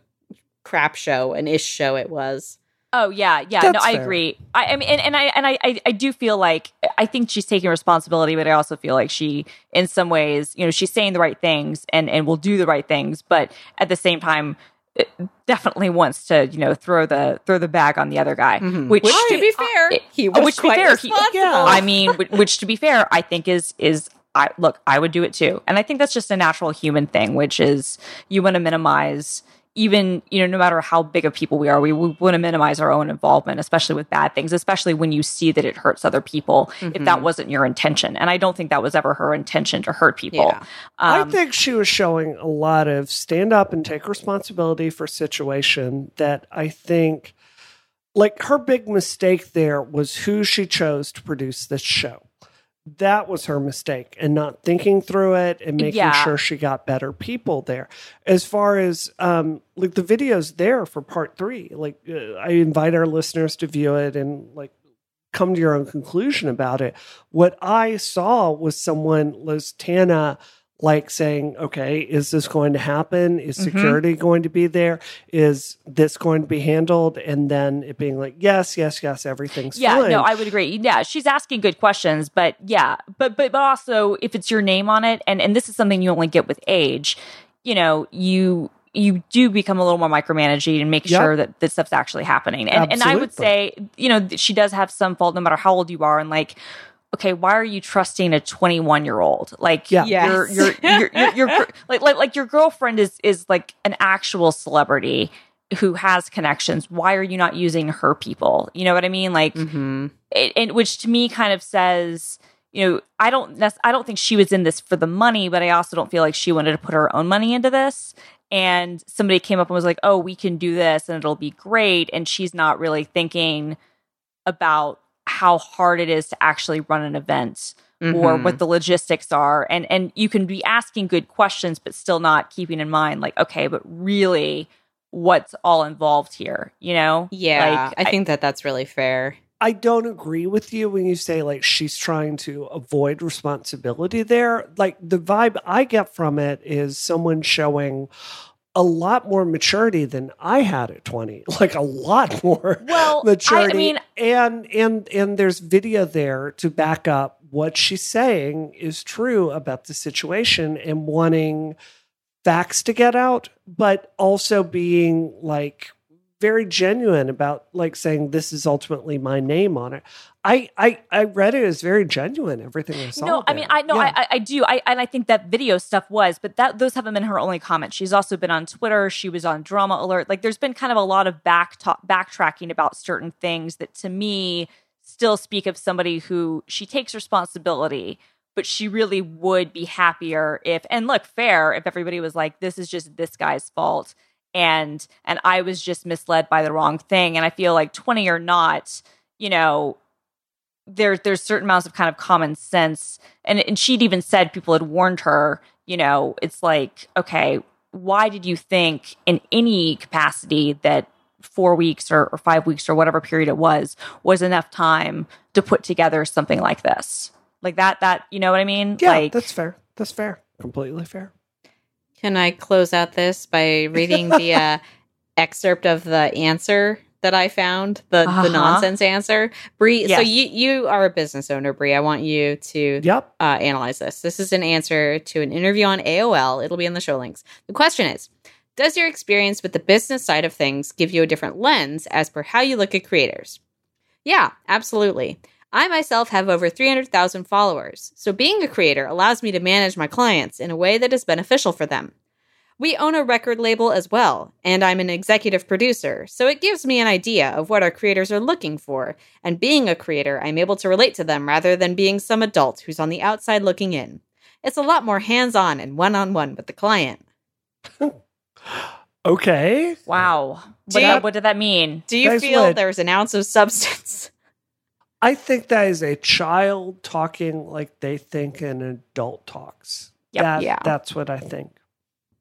Speaker 1: crap show, an ish show it was.
Speaker 3: Oh yeah, yeah. no, I
Speaker 2: fair.
Speaker 3: agree. I, I mean, and, and I and I, I I do feel like I think she's taking responsibility, but I also feel like she, in some ways, you know, she's saying the right things and and will do the right things, but at the same time, definitely wants to, you know, throw the throw the bag on the other guy.
Speaker 1: Mhm.
Speaker 3: Which,
Speaker 1: Which, to be fair,
Speaker 3: it-
Speaker 1: he was
Speaker 3: which to be
Speaker 1: quite
Speaker 3: fair, he-
Speaker 1: responsible.
Speaker 2: Yeah.
Speaker 3: I mean, wh- which to be fair, I think is is I look, I would do it too, and I think that's just a natural human thing, which is you want to minimize. Even you know, no matter how big of people we are, we, we want to minimize our own involvement, especially with bad things, especially when you see that it hurts other people. If that
Speaker 1: Mhm.
Speaker 3: wasn't your intention, and I don't think that was ever her intention to hurt people.
Speaker 1: Yeah.
Speaker 2: I
Speaker 3: Um,
Speaker 2: think she was showing a lot of stand up and take responsibility for situation that I think like her big mistake there was who she chose to produce this show. That was her mistake and not thinking through it and making
Speaker 3: Yeah.
Speaker 2: sure she got better people there. As far as um like the videos there for part 3, like uh, I invite our listeners to view it and like come to your own conclusion about it. What I saw was someone, Liz Tana, like saying, okay, is this going to happen? Is
Speaker 3: Mhm.
Speaker 2: security going to be there? Is this going to be handled? And then it being like, yes, yes, yes, everything's
Speaker 3: yeah
Speaker 2: fine.
Speaker 3: no i would agree yeah she's asking good questions but yeah but but but also if it's your name on it and and this is something you only get with age you know you you do become a little more micromanaging and make
Speaker 2: Yep.
Speaker 3: sure that this stuff's actually happening and and i would say you know she does have some fault no matter how old you are and like okay why are you trusting a 21 year old like
Speaker 2: Yeah.
Speaker 1: Yes.
Speaker 3: your your your, your, your gr- like, like like your girlfriend is is like an actual celebrity who has connections why are you not using her people you know what i mean like
Speaker 1: Mm-hmm.
Speaker 3: it, it, which to me kind of says, you know, I don't, I don't think she was in this for the money, but I also don't feel like she wanted to put her own money into this. And somebody came up and was like, "Oh, we can do this, and it'll be great," and she's not really thinking about how hard it is to actually run an event or
Speaker 1: Mhm.
Speaker 3: what the logistics are and and you can be asking good questions but still not keeping in mind like okay but really what's all involved here you know
Speaker 1: Yeah,
Speaker 3: Like,
Speaker 1: I think that that's really fair.
Speaker 2: I don't agree with you when you say like she's trying to avoid responsibility there. Like the vibe I get from it is someone showing a lot more maturity than I had at 20. Like a lot more
Speaker 3: well
Speaker 2: maturity.
Speaker 3: I, I mean
Speaker 2: and and and there's video there to back up what she's saying is true about the situation and wanting facts to get out, but also being like very genuine about like saying this is ultimately my name on it. I I, I read it as very genuine. Everything I saw.
Speaker 3: No, I mean, I know,
Speaker 2: Yeah.
Speaker 3: I, I do, I and I think that video stuff was, but that those haven't been her only comments. She's also been on Twitter. She was on Drama Alert. Like, there's been kind of a lot of back talk, backtracking about certain things that, to me, still speak of somebody who she takes responsibility, but she really would be happier if. And look, fair if everybody was like, "This is just this guy's fault," and and I was just misled by the wrong thing. And I feel like twenty or not, you know, there there's certain amounts of kind of common sense and and she'd even said people had warned her you know it's like okay why did you think in any capacity that four weeks or, or five weeks or whatever period it was was enough time to put together something like this like that that you know what i mean
Speaker 2: yeah,
Speaker 3: like
Speaker 2: that's fair. That's fair. Completely fair.
Speaker 1: Can I close out this by reading the uh, excerpt of the answer that I found, the
Speaker 3: Uh-huh.
Speaker 1: the nonsense answer? Brie, so you you are a business owner, Brie. I want you to
Speaker 2: Yep.
Speaker 1: uh, analyze this. This is an answer to an interview on AOL. It'll be in the show links. The question is Does your experience with the business side of things give you a different lens as per how you look at creators? Yeah, absolutely. I myself have over 300,000 followers, so being a creator allows me to manage my clients in a way that is beneficial for them. We own a record label as well, and I'm an executive producer, so it gives me an idea of what our creators are looking for. And being a creator, I'm able to relate to them rather than being some adult who's on the outside looking in. It's a lot more hands on and one on one with the client.
Speaker 2: Okay.
Speaker 3: wow
Speaker 1: Do
Speaker 3: what,
Speaker 1: you-
Speaker 3: that- what did that mean
Speaker 1: Do you
Speaker 2: Guys,
Speaker 1: feel
Speaker 2: what?
Speaker 1: there's an ounce of substance?
Speaker 2: I think that is a child talking like they think an adult talks.
Speaker 3: Yep.
Speaker 2: That-
Speaker 1: Yeah.
Speaker 2: That's what I think.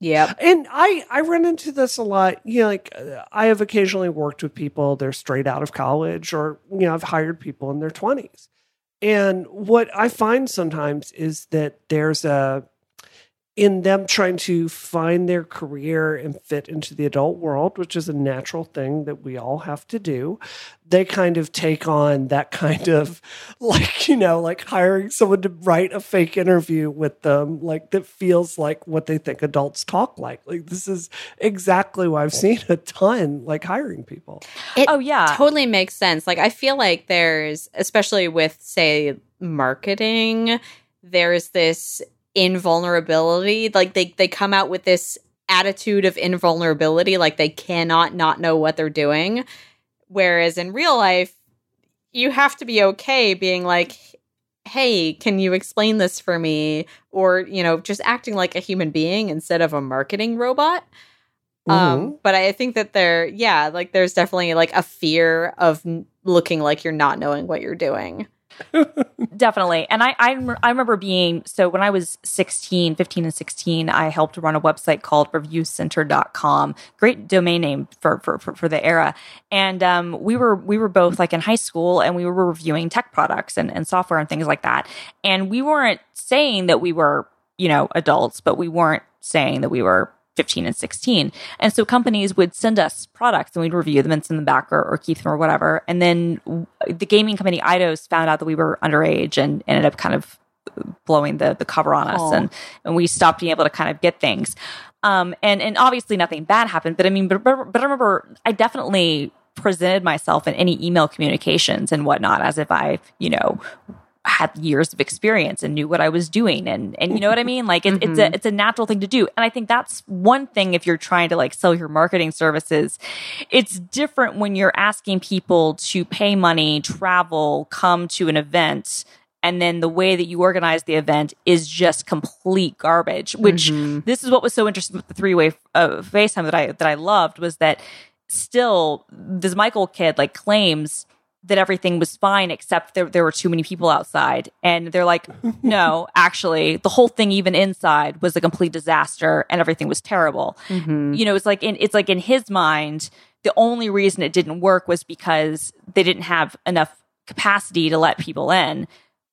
Speaker 1: Yep.
Speaker 2: And I I run into this a lot. You know, like uh, I have occasionally worked with people. They're straight out of college, or you know, I've hired people in their twenties. And what I find sometimes is that there's a in them trying to find their career and fit into the adult world, which is a natural thing that we all have to do. They kind of take on that kind of like, you know, like hiring someone to write a fake interview with them, like that feels like what they think adults talk like. Like, this is exactly why I've seen a ton like hiring people.
Speaker 1: It
Speaker 3: oh yeah
Speaker 1: totally makes sense. Like I feel like there's especially with say marketing, there's this invulnerability. Like they they come out with this attitude of invulnerability like they cannot not know what they're doing. Whereas in real life, you have to be okay being like hey, can you explain this for me? Or, you know, just acting like a human being instead of a marketing robot. Um, but I think that there, yeah, like there's definitely like a fear of looking like you're not knowing what you're doing.
Speaker 3: Definitely. And I, I I remember being so when i was 16 15 and 16 i helped run a website called reviewcenter.com great domain name for for, for, for the era. And um, we were we were both like in high school and we were reviewing tech products and, and software and things like that. And we weren't saying that we were you know adults but we weren't saying that we were 15 and 16. And so companies would send us products and we'd review them and send them back or, or keep them or whatever. And then the gaming company Eidos found out that we were underage and ended up kind of blowing the, the cover on us. And, and we stopped being able to kind of get things. Um, and, and obviously nothing bad happened, but I mean, but, but, but I remember I definitely presented myself in any email communications and whatnot as if I, you know, had years of experience and knew what I was doing. And and you know what I mean? Like it, it's a it's a natural thing to do. And I think that's one thing if you're trying to like sell your marketing services. It's different when you're asking people to pay money travel come to an event and then the way that you organize the event is just complete garbage which
Speaker 1: Mhm.
Speaker 3: this is what was so interesting with the three-way uh, FaceTime that I that I loved was that still this Michael kid like claims that everything was fine except there there were too many people outside. And they're like no actually the whole thing even inside was a complete disaster and everything was terrible.
Speaker 1: Mhm.
Speaker 3: you know it's like in it's like in his mind the only reason it didn't work was because they didn't have enough capacity to let people in.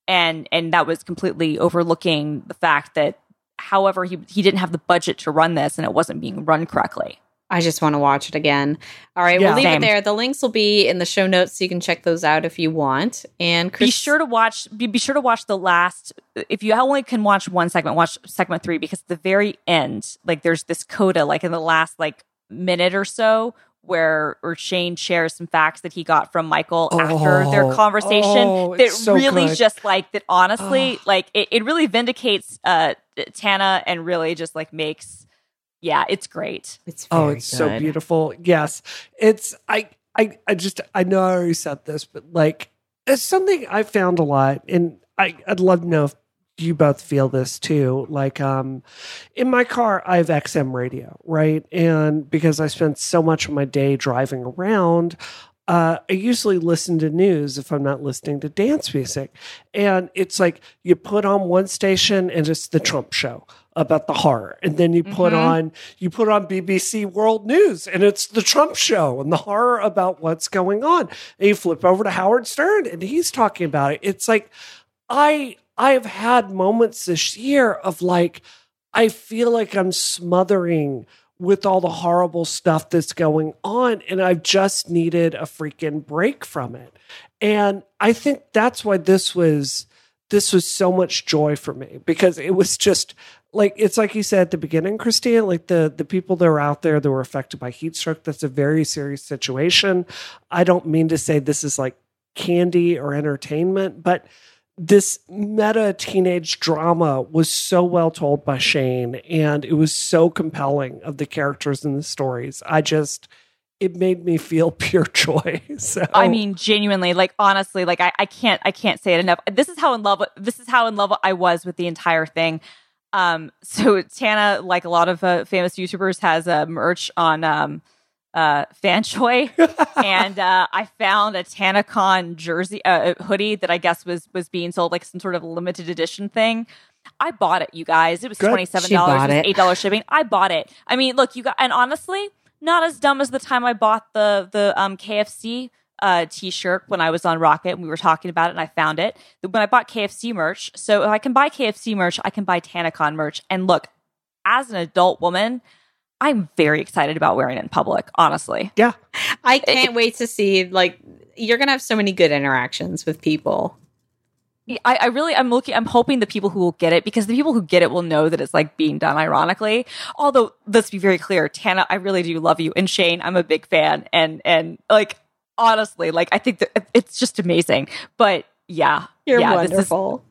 Speaker 3: And and that was completely overlooking the fact that however he he didn't have the budget to run this and it wasn't being run correctly
Speaker 1: I just want to watch it again. All right,
Speaker 2: Yeah.
Speaker 1: we'll leave
Speaker 3: Same.
Speaker 1: it there. The links will be in the show notes so you can check those out if you want. And Chris,
Speaker 3: be sure to watch be, be sure to watch the last if you only can watch one segment watch segment three because at the very end like there's this coda like in the last like minute or so where where Shane shares some facts that he got from Michael after their
Speaker 2: Oh,
Speaker 3: conversation
Speaker 2: oh,
Speaker 3: that
Speaker 2: so
Speaker 3: really
Speaker 2: good.
Speaker 3: just like that honestly
Speaker 2: Oh.
Speaker 3: like it, it really vindicates uh Tana and really just like makes yeah it's great
Speaker 1: It's
Speaker 2: Oh,
Speaker 1: very
Speaker 2: it's so beautiful. Yes. It's I I I just I know I already said this, but like it's something I found a lot and I, I'd love to know if you both feel this too. Like um in my car I have XM radio, right? And because I spend so much of my day driving around, uh, I usually listen to news if I'm not listening to dance music. And it's like you put on one station and it's the Trump show about the horror. And then you put
Speaker 3: Mhm.
Speaker 2: on you put on BBC World News and it's the Trump show and the horror about what's going on. And you flip over to Howard Stern and he's talking about it. It's like I I have had moments this year of like I feel like I'm smothering with all the horrible stuff that's going on and I've just needed a freaking break from it. And I think that's why this was this was so much joy for me because it was just like it's like you said at the beginning, Christina, like the the people that are out there that were affected by heat stroke, that's a very serious situation. I don't mean to say this is like candy or entertainment, but this meta teenage drama was so well told by Shane and it was so compelling of the characters and the stories. I just it made me feel pure joy. So
Speaker 3: I mean, genuinely, like honestly, like I, I can't, I can't say it enough. This is how in love, this is how in love I was with the entire thing. Um, so Tana, like a lot of uh, famous YouTubers, has a merch on um, uh, Fanjoy, and uh, I found a TanaCon jersey uh, hoodie that I guess was was being sold like some sort of limited edition thing. I bought it, you guys. It was
Speaker 2: Good.
Speaker 3: twenty seven dollars, eight dollars shipping. I bought it. I mean, look, you got, and honestly, not as dumb as the time I bought the the um, KFC uh, t-shirt when I was on Rocket and we were talking about it and I found it. When I bought KFC merch, so if I can buy KFC merch, I can buy TanaCon merch. And look, as an adult woman, I'm very excited about wearing it in public, honestly.
Speaker 2: yeah.
Speaker 1: I can't wait to see like you're gonna have so many good interactions with people.
Speaker 3: I, I really I'm looking I'm hoping the people who will get it because the people who get it will know that it's like being done ironically. Although let's be very clear, Tana, I really do love you. And Shane, I'm a big fan and and like honestly, like I think that it's just amazing. But yeah.
Speaker 1: You're
Speaker 3: yeah, this is-
Speaker 1: wonderful.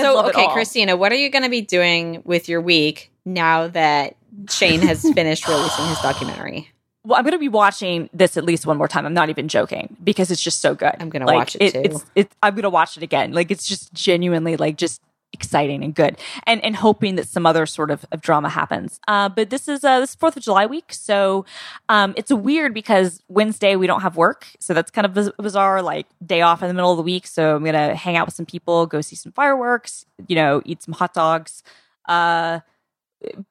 Speaker 1: So okay. Christina, what are you gonna be doing with your week now that Shane has finished releasing his documentary?
Speaker 3: Well, I'm going to be watching this at least one more time. I'm not even joking because it's just so good.
Speaker 1: I'm gonna
Speaker 3: Like,
Speaker 1: watch it, too.
Speaker 3: It's, it's, I'm going to watch it again. Like it's just genuinely like just exciting and good, and and hoping that some other sort of, of drama happens. Uh, but this is uh, this Fourth of July week, so um, it's weird because Wednesday we don't have work, so that's kind of biz- bizarre. Like day off in the middle of the week, so I'm gonna hang out with some people, go see some fireworks, you know, eat some hot dogs. Uh,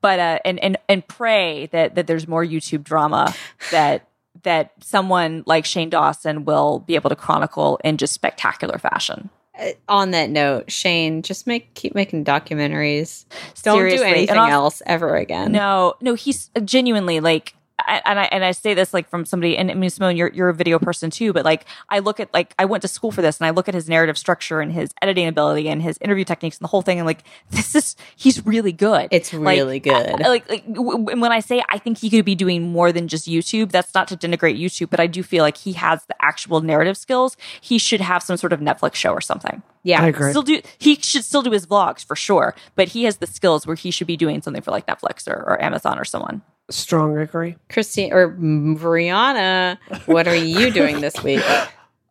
Speaker 3: but uh and and and pray that that there's more YouTube drama that that someone like Shane Dawson will be able to chronicle in just spectacular fashion.
Speaker 1: Uh, on that note, Shane, just make keep making documentaries. Don't
Speaker 3: Seriously.
Speaker 1: do anything else ever again.
Speaker 3: No, no, he's genuinely like and I and I say this like from somebody and I mean Simone, you're you're a video person too, but like I look at like I went to school for this and I look at his narrative structure and his editing ability and his interview techniques and the whole thing and like this is he's really good.
Speaker 1: It's
Speaker 3: Like,
Speaker 1: really good.
Speaker 3: I- like, like w- w- when I say I think he could be doing more than just YouTube, that's not to denigrate YouTube, but I do feel like he has the actual narrative skills. He should have some sort of Netflix show or something.
Speaker 1: Yeah.
Speaker 2: I agree.
Speaker 3: Still do he should still do his vlogs for sure, but he has the skills where he should be doing something for like Netflix or, or Amazon or someone.
Speaker 2: Strong agree.
Speaker 1: Christine or Brianna, what are you doing this week?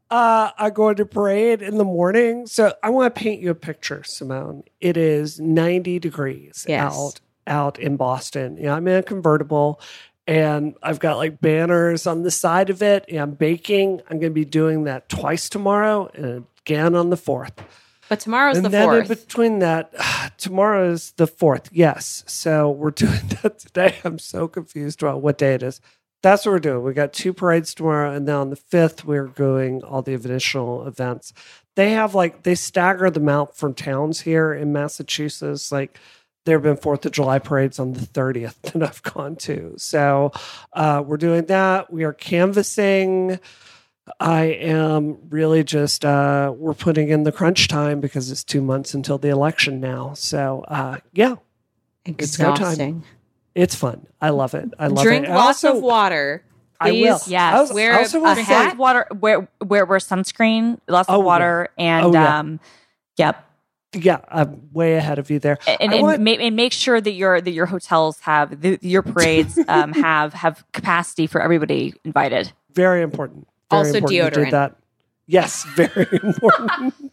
Speaker 2: Uh, I go to parade in the morning. So I want to paint you a picture, Simone. It is 90 degrees
Speaker 1: Yes.
Speaker 2: out out in Boston. Yeah, I'm in a convertible and I've got like banners on the side of it. And I'm baking. I'm going to be doing that twice tomorrow and again on the 4th.
Speaker 1: But tomorrow's
Speaker 2: and
Speaker 1: the
Speaker 2: then in
Speaker 1: fourth.
Speaker 2: between that, tomorrow is the 4th. Yes. So we're doing that today. I'm so confused about what day it is. That's what we're doing. We got two parades tomorrow, and then on the fifth, we're doing all the additional events. They have like they stagger them out from towns here in Massachusetts. Like there have been Fourth of July parades on the thirtieth that I've gone to. So uh, we're doing that. We are canvassing. I am really just uh, we're putting in the crunch time because it's two months until the election now. So uh, yeah, it's go time. It's fun. I love it. I love
Speaker 1: Drink
Speaker 2: it. Drink
Speaker 1: lots
Speaker 2: also,
Speaker 1: of water
Speaker 2: I will.
Speaker 1: Please.
Speaker 3: Yes.
Speaker 2: I, was,
Speaker 1: Wear
Speaker 2: I also
Speaker 1: a
Speaker 2: will
Speaker 3: Drink
Speaker 2: say,
Speaker 1: hat.
Speaker 3: lots water. Wear wear wear sunscreen. Lots
Speaker 2: Oh,
Speaker 3: of
Speaker 2: yeah.
Speaker 3: water and
Speaker 2: Oh, yeah.
Speaker 3: um, yep.
Speaker 2: yeah, I'm way ahead of you there.
Speaker 3: And, and,
Speaker 2: want-
Speaker 3: ma- and make sure that your that your hotels have the, your parades um, have have capacity for everybody invited.
Speaker 2: Very important. Very
Speaker 1: Also
Speaker 2: important to do
Speaker 1: deodorant.
Speaker 2: that. Yes, very important.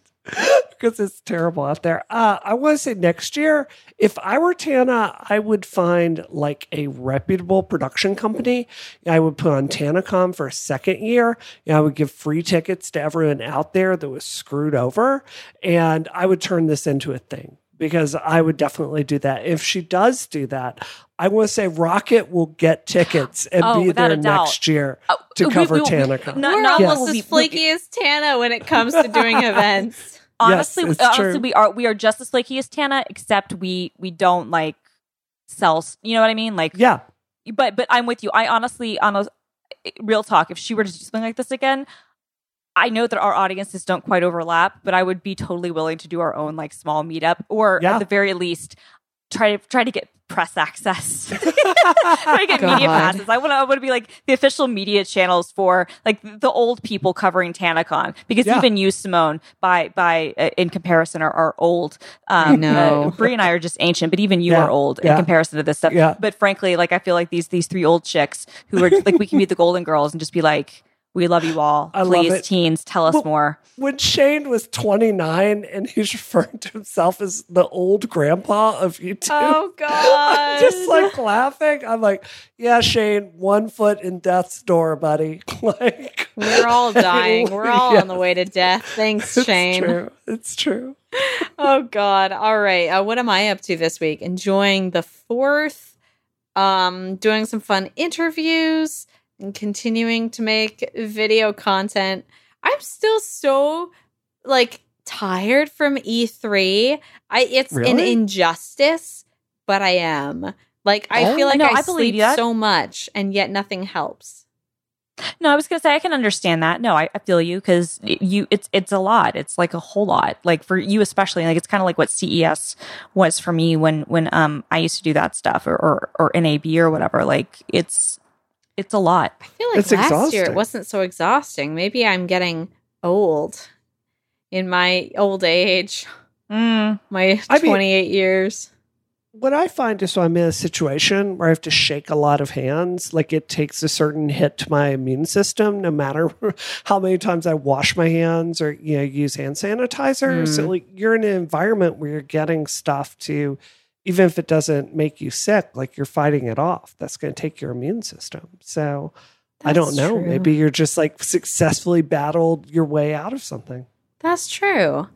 Speaker 2: Because it's terrible out there. Uh, I want to say next year, if I were Tana, I would find like a reputable production company. I would put on TanaCon for a second year. I would give free tickets to everyone out there that was screwed over. And I would turn this into a thing because I would definitely do that. If she does do that, I want to say Rocket will get tickets and
Speaker 3: Oh,
Speaker 2: be there next year
Speaker 3: Uh,
Speaker 2: to
Speaker 3: we-
Speaker 2: cover
Speaker 3: we- we-
Speaker 2: TanaCon.
Speaker 3: not-
Speaker 1: We're
Speaker 3: not
Speaker 2: Yes.
Speaker 1: almost as flaky as Tana when it comes to doing events.
Speaker 3: honestly,
Speaker 2: it's
Speaker 3: honestly,
Speaker 2: true.
Speaker 3: we are we are just as flaky as Tana, except we we don't like sell. You know what I mean? Like,
Speaker 2: yeah.
Speaker 3: but but I'm with you. I honestly, on a real talk, if she were to do something like this again. I know that our audiences don't quite overlap, but I would be totally willing to do our own like small meetup, or
Speaker 2: Yeah.
Speaker 3: at the very least, try to try to get press access. try to get media passes. I want to. I want to be like the official media channels for like the old people covering TanaCon because
Speaker 2: Yeah.
Speaker 3: even you, Simone, by by uh, in comparison, are, are old. Um,
Speaker 1: know.
Speaker 3: uh, Brie and I are just ancient, but even you
Speaker 2: Yeah.
Speaker 3: are old
Speaker 2: Yeah.
Speaker 3: in comparison to this stuff.
Speaker 2: Yeah.
Speaker 3: But frankly, like I feel like these these three old chicks who are like we can be the Golden Girls and just be like. We love you all.
Speaker 2: I love
Speaker 3: Please,
Speaker 2: it.
Speaker 3: teens, tell us
Speaker 2: Well,
Speaker 3: more.
Speaker 2: When Shane was 29 and he's referring to himself as the old grandpa of YouTube.
Speaker 1: Oh God!
Speaker 2: I'm just like laughing. I'm like, yeah, Shane, one foot in death's door, buddy. like
Speaker 1: we're all dying. We're all
Speaker 2: Yeah.
Speaker 1: on the way to death. Thanks,
Speaker 2: it's
Speaker 1: Shane.
Speaker 2: true. It's true.
Speaker 1: oh god all right uh, what am i up to this week enjoying the fourth um doing some fun interviews and continuing to make video content i'm still so like tired from e3 i it's an injustice but i am like i
Speaker 2: Oh.
Speaker 1: feel like
Speaker 3: No,
Speaker 1: i,
Speaker 3: I
Speaker 1: sleep
Speaker 3: that.
Speaker 1: so much and yet nothing helps
Speaker 3: No, I was gonna say I can understand that. No, I, I feel you because you it's it's a lot. It's like a whole lot. Like for you especially, like it's kind of like what CES was for me when when um I used to do that stuff or or, or NAB or whatever. Like it's it's a lot.
Speaker 1: I feel like
Speaker 2: It's
Speaker 1: last year it wasn't so exhausting. Maybe I'm getting old in my old age,
Speaker 3: Mm.
Speaker 1: my
Speaker 2: I mean-
Speaker 1: 28 years.
Speaker 2: What I find is when I'm in a situation where I have to shake a lot of hands, like it takes a certain hit to my immune system, no matter how many times I wash my hands or you know use hand sanitizer. So
Speaker 1: Mm.
Speaker 2: like you're in an environment where you're getting stuff to, even if it doesn't make you sick, like you're fighting it off. That's going to take your immune system. So I don't know.
Speaker 1: true.
Speaker 2: Maybe you're just like successfully battled your way out of something.
Speaker 1: That's true.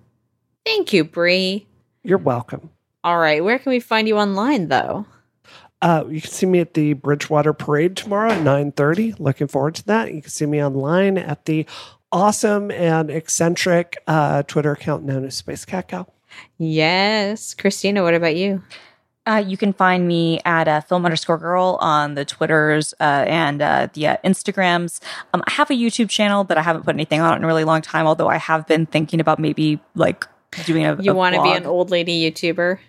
Speaker 1: Thank you, Brie.
Speaker 2: You're welcome.
Speaker 1: All right, where can we find you online though?
Speaker 2: Uh, you can see me at the Bridgewater Parade tomorrow at 9.30. Looking forward to that. You can see me online at the awesome and eccentric uh, Twitter account known as Space Cat Cow.
Speaker 1: Yes, Christina, what about you?
Speaker 3: Uh, you can find me at uh, film underscore girl on the Twitters uh, and uh, the uh, Instagrams. Um, I have a YouTube channel, but I haven't put anything on it in a really long time. Although I have been thinking about maybe like doing a.
Speaker 1: You
Speaker 3: want
Speaker 1: want to be an old lady YouTuber?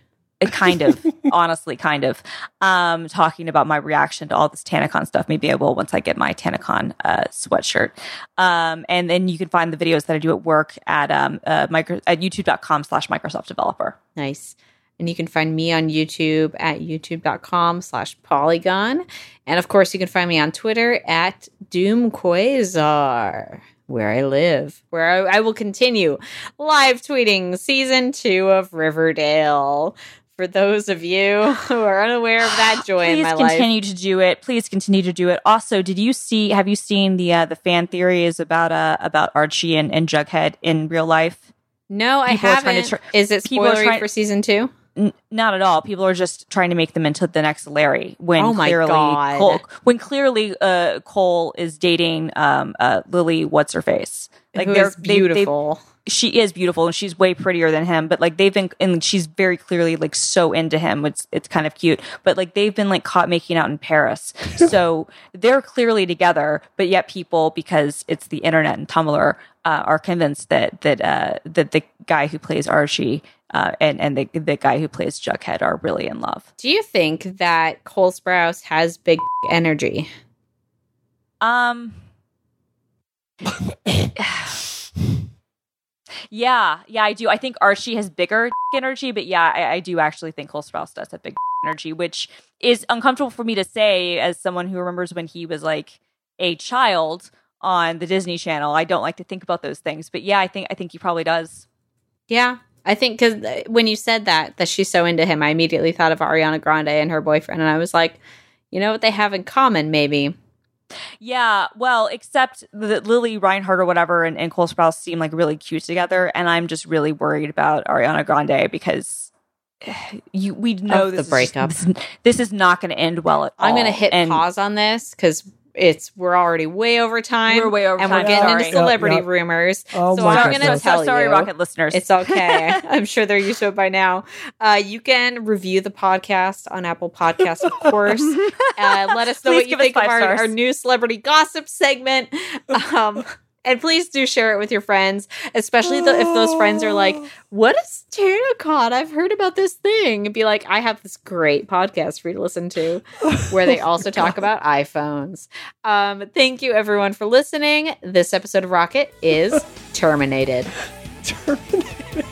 Speaker 3: Kind of honestly kind of um talking about my reaction to all this tanacon stuff maybe i will once i get my tanacon uh sweatshirt um and then you can find the videos that i do at work at um uh, micro at youtube.com slash microsoft developer
Speaker 1: Nice. And you can find me on YouTube at youtube.com slash polygon. And of course, you can find me on Twitter at Doomquasar, where I live, where I, I will continue live tweeting season two of Riverdale. For those of you who are unaware of that joy in
Speaker 3: please
Speaker 1: my life.
Speaker 3: Please continue to do it please continue to do it also did you see have you seen the uh the fan theories about uh about archie and, and jughead in real life
Speaker 1: No, I
Speaker 3: People trying
Speaker 1: haven't.
Speaker 3: tr-
Speaker 1: Is it spoilery
Speaker 3: trying-
Speaker 1: for season two?
Speaker 3: N- not at all. People are just trying to make them into the next Larry. When
Speaker 1: Oh
Speaker 3: clearly. Cole, when clearly, uh, Cole is dating um, uh, Lili. What's her face?
Speaker 1: Who
Speaker 3: they're
Speaker 1: is
Speaker 3: they-
Speaker 1: beautiful.
Speaker 3: She is beautiful and she's way prettier than him. But like they've been, and she's very clearly like so into him. It's it's kind of cute. But like they've been like caught making out in Paris, so they're clearly together. But yet people, because it's the internet and Tumblr, uh, are convinced that that uh, that the guy who plays Archie. Uh, and and the the guy who plays Jughead are really in love.
Speaker 1: Do you think that Cole Sprouse has big energy?
Speaker 3: Um. yeah, yeah, I do. I think Archie has bigger energy, but yeah, I, I do actually think Cole Sprouse does have big energy, which is uncomfortable for me to say as someone who remembers when he was like a child on the Disney Channel. I don't like to think about those things, but yeah, I think I think he probably does.
Speaker 1: Yeah, I think because uh, when you said that that she's so into him, I immediately thought of Ariana Grande and her boyfriend, and I was like, you know what they have in common, maybe.
Speaker 3: Yeah, well, except that Lili Reinhart or whatever and, and Cole Sprouse seem like really cute together, and I'm just really worried about Ariana Grande because you we know
Speaker 1: Of the
Speaker 3: this is-
Speaker 1: breakup.
Speaker 3: this, this is not going to end well at all.
Speaker 1: I'm gonna hit
Speaker 3: and
Speaker 1: pause on this because it's we're already way over time.
Speaker 3: We're way over time.
Speaker 1: and
Speaker 3: time,
Speaker 1: we're getting
Speaker 3: sorry.
Speaker 1: into celebrity
Speaker 2: Yep, yep.
Speaker 1: rumors.
Speaker 2: Oh
Speaker 1: so
Speaker 2: my
Speaker 1: I'm
Speaker 2: goodness.
Speaker 1: gonna tell
Speaker 3: sorry,
Speaker 1: you.
Speaker 3: Rocket listeners.
Speaker 1: It's okay. I'm sure they're used to it by now. Uh, you can review the podcast on Apple Podcasts, of course. Uh, let us know
Speaker 3: Please
Speaker 1: what you think of our, our new celebrity gossip segment. Um, and please do share it with your friends, especially the, if those friends are like, "What is Terracot? I've heard about this thing." And be like, "I have this great podcast for you to listen to, where they also talk about iPhones." Um, thank you, everyone, for listening. This episode of Rocket is terminated. terminated.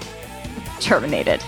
Speaker 3: terminated.